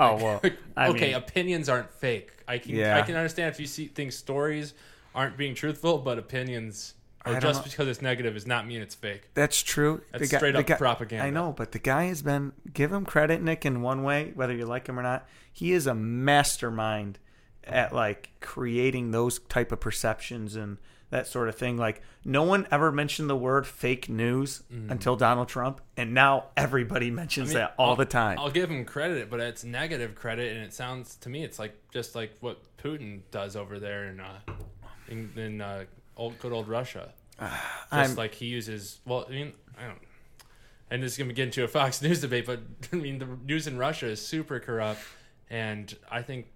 Oh well. I okay, mean, opinions aren't fake. I can Yeah. I can understand if you see things stories aren't being truthful, but opinions or just know. because it's negative does not mean it's fake. that's true. That's straight the up propaganda. I know, but the guy has been give him credit, Nick, in one way, whether you like him or not. He is a mastermind at like creating those type of perceptions and that sort of thing. Like no one ever mentioned the word fake news until Donald Trump, and now everybody mentions Mm. I mean, that all I'll- the time. I'll give him credit, but it's negative credit, and it sounds to me it's like just like what Putin does over there in uh, in, in uh, old good old Russia. Just I'm- like he uses. Well, I mean, I don't. And this is gonna get into a Fox News debate, but I mean, the news in Russia is super corrupt, and I think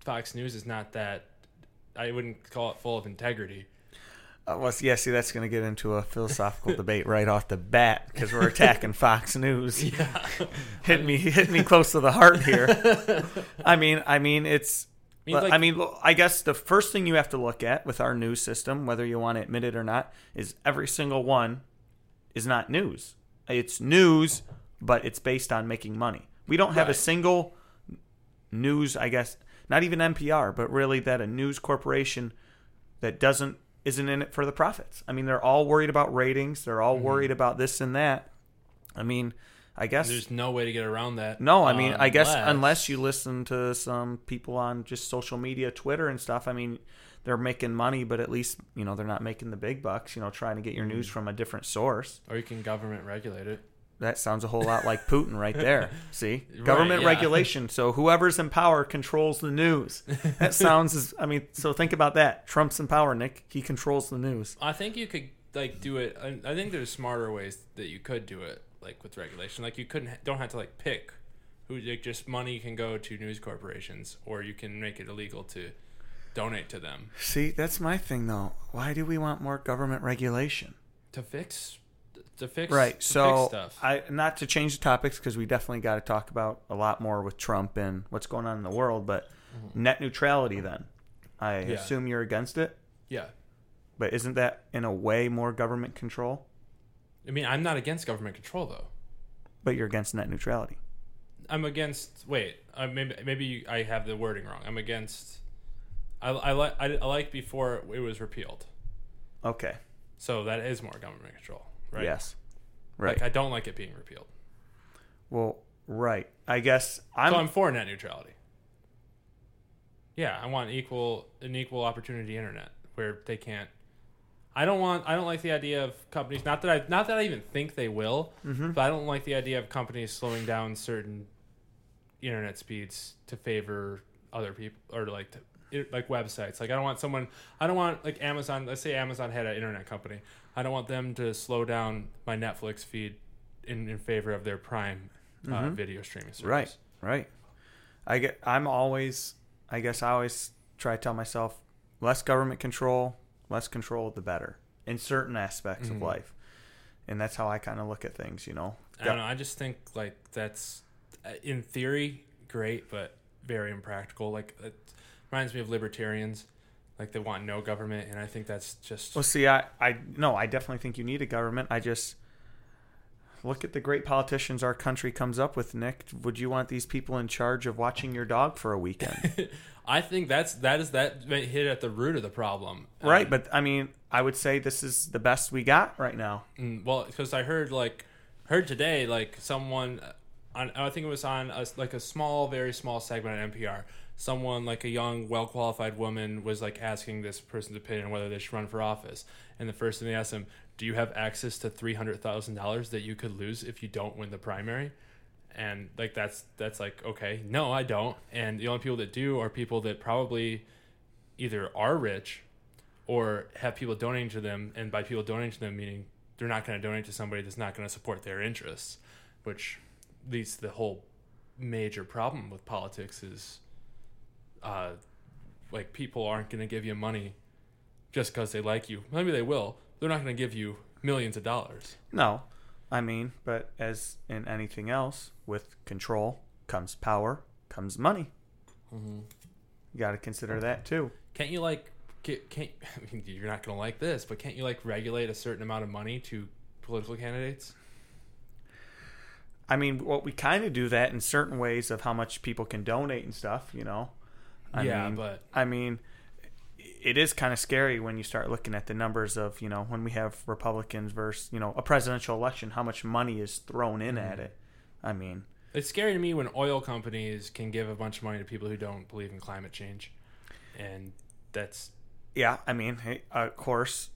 Fox News is not that. I wouldn't call it full of integrity. Uh, well, yeah, see, that's going to get into a philosophical debate right off the bat because we're attacking Fox News. Yeah. hit me, hit me close to the heart here. I mean, I mean, it's. I mean, I like- mean, I guess the first thing you have to look at with our news system, whether you want to admit it or not, is every single one is not news. It's news, but it's based on making money. We don't have a single news, I guess, not even NPR, but really that a news corporation that doesn't isn't in it for the profits. I mean, they're all worried about ratings. They're all mm-hmm. worried about this and that. I mean, I guess There's no way to get around that. no, I mean, I guess unless- unless you listen to some people on just social media, Twitter and stuff. I mean, they're making money, but at least you know they're not making the big bucks. You know, trying to get your Mm. news from a different source. or you can government regulate it. that sounds a whole lot like Putin right there. See, government yeah. regulation. So whoever's in power controls the news. That sounds. As, I mean, so think about that. Trump's in power, Nick. He controls the news. I think you could like do it. I, I think there's smarter ways that you could do it, like with regulation. Like you couldn't don't have to like pick who like just money can go to news corporations, or you can make it illegal to donate to them See, that's my thing though. Why do we want more government regulation? to fix to fix Right. to So fix stuff. I not to change the topics because we definitely got to talk about a lot more with Trump and what's going on in the world. But net neutrality, then I Mm-hmm. Yeah. assume you're against it. yeah. But isn't that in a way more government control? I mean, I'm not against government control though. But you're against net neutrality. I'm against. Wait, uh, maybe maybe you, I have the wording wrong. I'm against. I I like I, I like before it was repealed, Okay. so that is more government control, right? Yes. Right. Like I don't like it being repealed, well, right. I guess I'm. so I'm for net neutrality. Yeah, I want equal an equal opportunity internet where they can't. I don't want. I don't like the idea of companies. Not that I. Not that I even think they will. Mm-hmm. But I don't like the idea of companies slowing down certain internet speeds to favor other people or like to, like websites. Like I don't want someone. I don't want like Amazon. Let's say Amazon had an internet company. I don't want them to slow down my Netflix feed in, in favor of their Prime uh, video streaming service. Mm-hmm. Right, right. I get. I'm always. I guess I always try to tell myself less government control, less control, the better in certain aspects Mm-hmm. of life, and that's how I kind of look at things. You know. I don't know. I just think like that's uh, in theory great, but very impractical. Like it reminds me of libertarians. Like they want no government, and I think that's just Well, see, I, I no, I definitely think you need a government. I just look at the great politicians our country comes up with. Nick, would you want these people in charge of watching your dog for a weekend? I think that's that is that hit at the root of the problem. right, Um, but I mean, I would say this is the best we got right now. Mm, well, because I heard like heard today like someone on I think it was on a, like a small, very small segment on NPR. Someone like a young, well qualified woman was like asking this person's opinion whether they should run for office, and the first thing they asked him, "Do you have access to three hundred thousand dollars that you could lose if you don't win the primary?" And like that's that's like okay, no, I don't. And the only people that do are people that probably either are rich or have people donating to them, and by people donating to them, meaning they're not going to donate to somebody that's not going to support their interests, which leads to the whole major problem with politics is, uh, like people aren't going to give you money just because they like you. Maybe they will. They're not going to give you millions of dollars. No, I mean, but as in anything else, with control comes power, comes money. Mm-hmm. You got to consider that too. Can't you like? Can't, can't I mean, you're not going to like this, but can't you like regulate a certain amount of money to political candidates? I mean, what we kind of do that in certain ways of how much people can donate and stuff, you know. I Yeah, mean, but- I mean, it is kind of scary when you start looking at the numbers of you know when we have Republicans versus you know a presidential election, how much money is thrown in Mm-hmm. at it. I mean, It's scary to me when oil companies can give a bunch of money to people who don't believe in climate change, and that's yeah, I mean, hey, of course,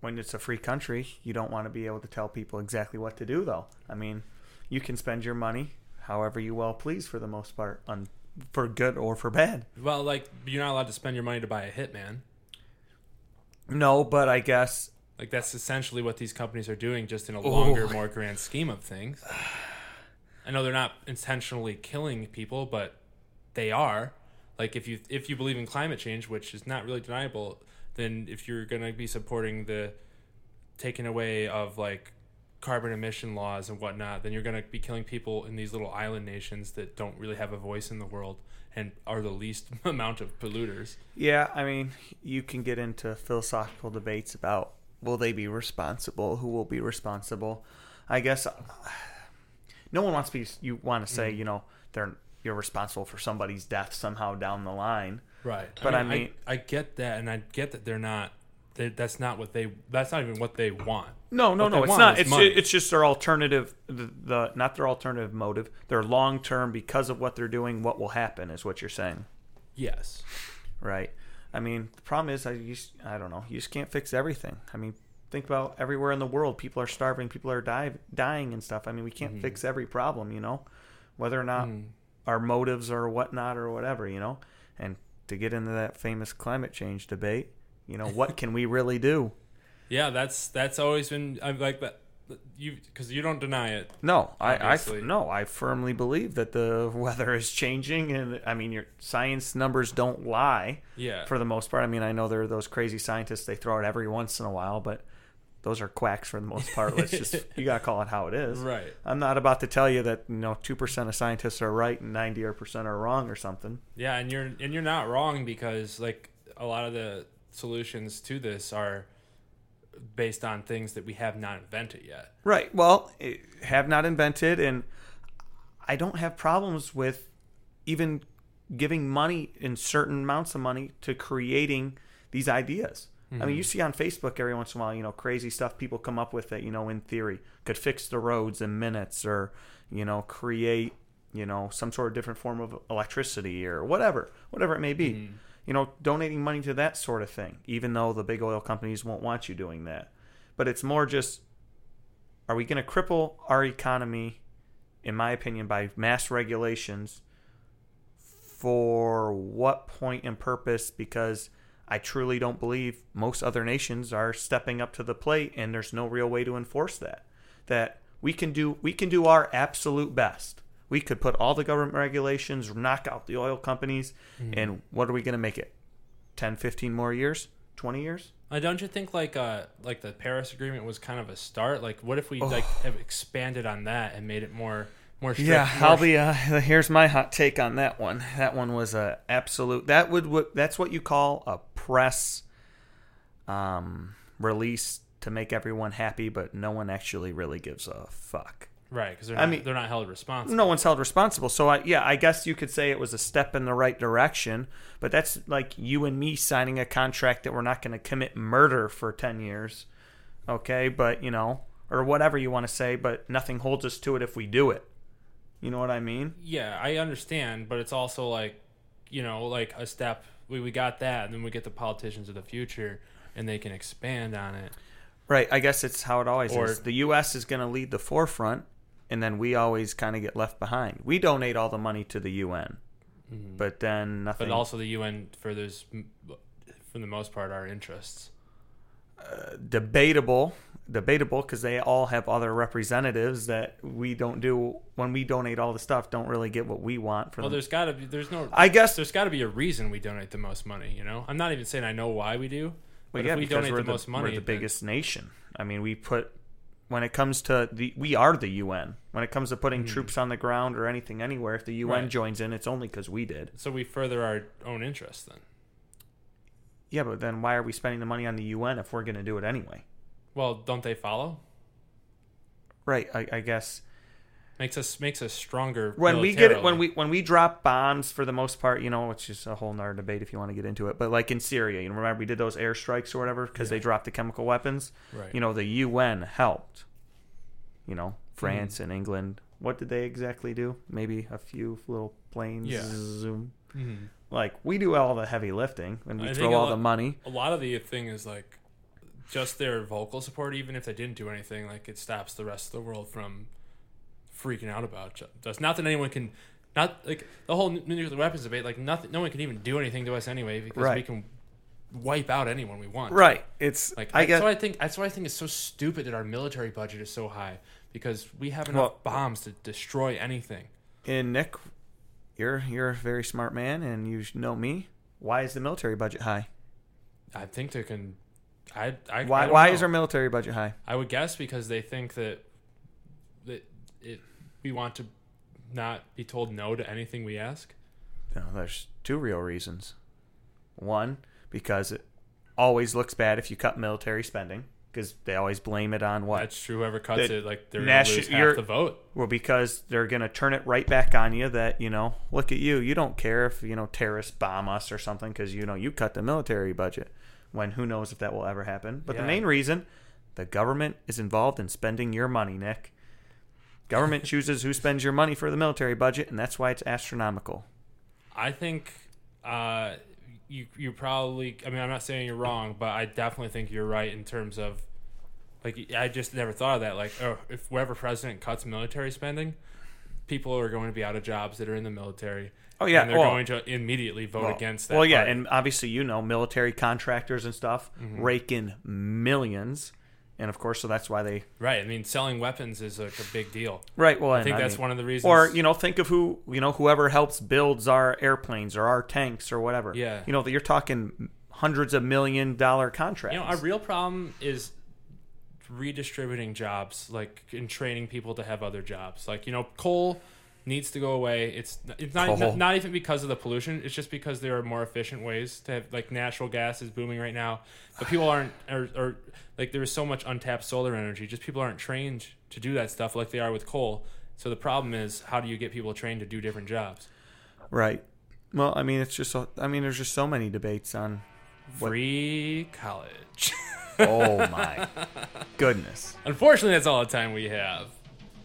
when it's a free country, you don't want to be able to tell people exactly what to do, though. I mean, you can spend your money however you well please for the most part, on for good or for bad. well, like you're not allowed to spend your money to buy a hitman. No, but I guess Like that's essentially what these companies are doing, just in a longer, more grand scheme of things. I know they're not intentionally killing people, but they are. Like if you if you believe in climate change, which is not really deniable, then if you're going to be supporting the taking away of like carbon emission laws and whatnot, then you're going to be killing people in these little island nations that don't really have a voice in the world and are the least amount of polluters. Yeah, I mean, you can get into philosophical debates about will they be responsible, who will be responsible. I guess no one wants to be. You want to say, mm. you know, they're you're responsible for somebody's death somehow down the line. Right. But I mean- I, get that, and I get that they're not. They, that's not what they. That's not even what they want. No, no, no. It's want not. It's money. it's just their alternative. The, the not their alternative motive. Their long term because of what they're doing. What will happen is what you're saying, Yes. right? I mean, the problem is, I just, I don't know. You just can't fix everything. I mean, think about everywhere in the world. People are starving. People are die, dying and stuff. I mean, we can't Mm-hmm. fix every problem, you know, whether or not Mm. our motives or whatnot or whatever, you know. And to get into that famous climate change debate, you know, what can we really do? Yeah, that's that's always been I'm like that. You because you don't deny it. No, I, I no, I firmly believe that the weather is changing, and I mean, your science numbers don't lie. Yeah. for the most part. I mean, I know there are those crazy scientists they throw it every once in a while, but those are quacks for the most part. Let's just you gotta call it how it is. Right. I'm not about to tell you that you know two percent of scientists are right and ninety percent are wrong or something. Yeah, and you're and you're not wrong because like a lot of the solutions to this are based on things that we have not invented yet. Right. Well, eh, have not invented, and I don't have problems with even giving money in certain amounts of money to creating these ideas. I mean, you see on Facebook every once in a while, you know, crazy stuff people come up with that, you know, in theory could fix the roads in minutes or, you know, create, you know, some sort of different form of electricity or whatever, whatever it may be. You know, donating money to that sort of thing, even though the big oil companies won't want you doing that. But it's more just are we going to cripple our economy, in my opinion, by mass regulations for what point and purpose? Because I truly don't believe most other nations are stepping up to the plate and there's no real way to enforce that. That we can do we can do our absolute best. We could put all the government regulations, knock out the oil companies, and what are we going to make it? 10, 15 more years? 20 years? Uh, don't you think like uh like the Paris Agreement was kind of a start? Like, what if we like have expanded on that and made it more more strict? Yeah, more I'll be. Uh, here's my hot take on that one. That one was a absolute. That would what that's what you call a press um, release to make everyone happy, but no one actually really gives a fuck. Right because they're I not, mean- they're not held responsible. No one's held responsible. So I, yeah, I guess you could say it was a step in the right direction, but that's like you and me signing a contract that we're not going to commit murder for 10 years. Okay, but you know, or whatever you want to say, but nothing holds us to it if we do it. You know what I mean? Yeah, I understand, but it's also like, you know, like a step. We we got that, and then we get the politicians of the future, and they can expand on it. Right. I guess it's how it always Or- is. The U.S. is going to lead the forefront, and then we always kind of get left behind. We donate all the money to the UN, but then nothing. Mm-hmm. But also the UN for those, for the most part, our interests. debatable, debatable because they all have other representatives that we don't do when we donate all the stuff. Don't really get what we want from. Well, them. there's got to be. There's no. I guess there's got to be a reason we donate the most money. You know, I'm not even saying I know why we do. Well, But yeah, if we donate we're the, most money, we're the then- biggest nation. I mean, we put when it comes to the we are the UN. When it comes to putting troops on the ground or anything anywhere, if the UN Mm-hmm. Right. joins in, it's only because we did. So we further our own interests then. Yeah, but then why are we spending the money on the UN if we're going to do it anyway? Well, don't they follow? Right. I, I guess Makes us makes us stronger. when we get when we when we drop bombs for the most part, you know, which is a whole nother debate if you want to get into it. But like in Syria, you know, remember we did those airstrikes or whatever because they dropped the chemical weapons. Right. You know, the UN helped. You know, Mm-hmm. France and England. What did they exactly do? Maybe a few little planes. Yeah. Zoom. Mhm. Like we do all the heavy lifting and we I throw all lot- the money. a lot of the thing is like just their vocal support even if they didn't do anything like it stops the rest of the world from freaking out about just not that anyone can not like the whole nuclear weapons debate like nothing no one can even do anything to us anyway because we can wipe out anyone we want Right. It's like I that's get why I think that's why I think it's so stupid that our military budget is so high because we have enough Well- bombs to destroy anything and Nick, you're you're a very smart man and you know me. Why is the military budget high? I think they can I, I I Why don't why know. is our military budget high? I would guess because they think that that it we want to not be told no to anything we ask. No, there's two real reasons. One, because it always looks bad if you cut military spending, because they always blame it on what? That's true. Whoever cuts The it, like they're gonna lose half the vote. Well, because they're gonna turn it right back on you. That you know, look at you. You don't care if you know terrorists bomb us or something, because you know you cut the military budget. When who knows if that will ever happen? But the main reason, the government is involved in spending your money, Nick. Government chooses who spends your money for the military budget, and that's why it's astronomical. I think uh, you you probably. I mean, I'm not saying you're wrong, but I definitely think you're right in terms of Like I just never thought of that. Like, oh, if whoever president cuts military spending, people are going to be out of jobs that are in the military. Oh, yeah, and they're well- going to immediately vote Well- against that. Well, yeah, party. and obviously you know military contractors and stuff Mm-hmm. rake in millions, and of course, so that's why they right. I mean, selling weapons is like a big deal. right. Well, I think that's one of the reasons. Or you know, think of who you know, whoever helps builds our airplanes or our tanks or whatever. Yeah. you know, that you're talking hundreds of million dollar contracts. You know, our real problem is redistributing jobs, like and training people to have other jobs. Like you know, coal needs to go away. It's it's not Coal. not, not even because of the pollution. It's just because there are more efficient ways to have like natural gas is booming right now, but people aren't or, or like there is so much untapped solar energy. Just people aren't trained to do that stuff like they are with coal. So the problem is, how do you get people trained to do different jobs? right. Well, I mean, it's just. I mean, there's just so many debates on. What- Free college. Oh my goodness! Unfortunately, that's all the time we have.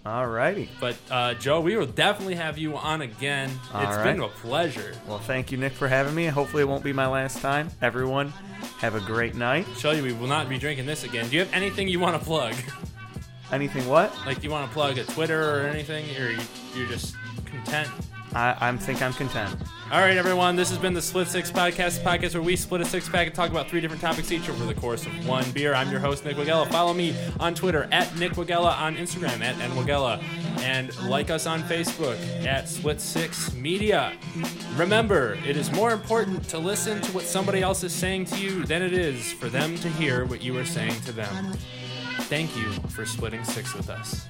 Alrighty. But uh, Joe, we will definitely have you on again. All It's right. been a pleasure. Well, thank you, Nick, for having me. Hopefully, it won't be my last time. Everyone, have a great night. Show you we will not be drinking this again. Do you have anything you want to plug? Anything? What? Like, you want to plug a Twitter or anything, or you, you're just content? I, I think I'm content. All right, everyone. This has been the Split Six Podcast, podcast where we split a six pack and talk about three different topics each over the course of one beer. I'm your host, Nick Wagella. Follow me on Twitter at Nick Wagella, on Instagram at nwagella, and like us on Facebook at Split Six Media. Remember, it is more important to listen to what somebody else is saying to you than it is for them to hear what you are saying to them. Thank you for splitting six with us.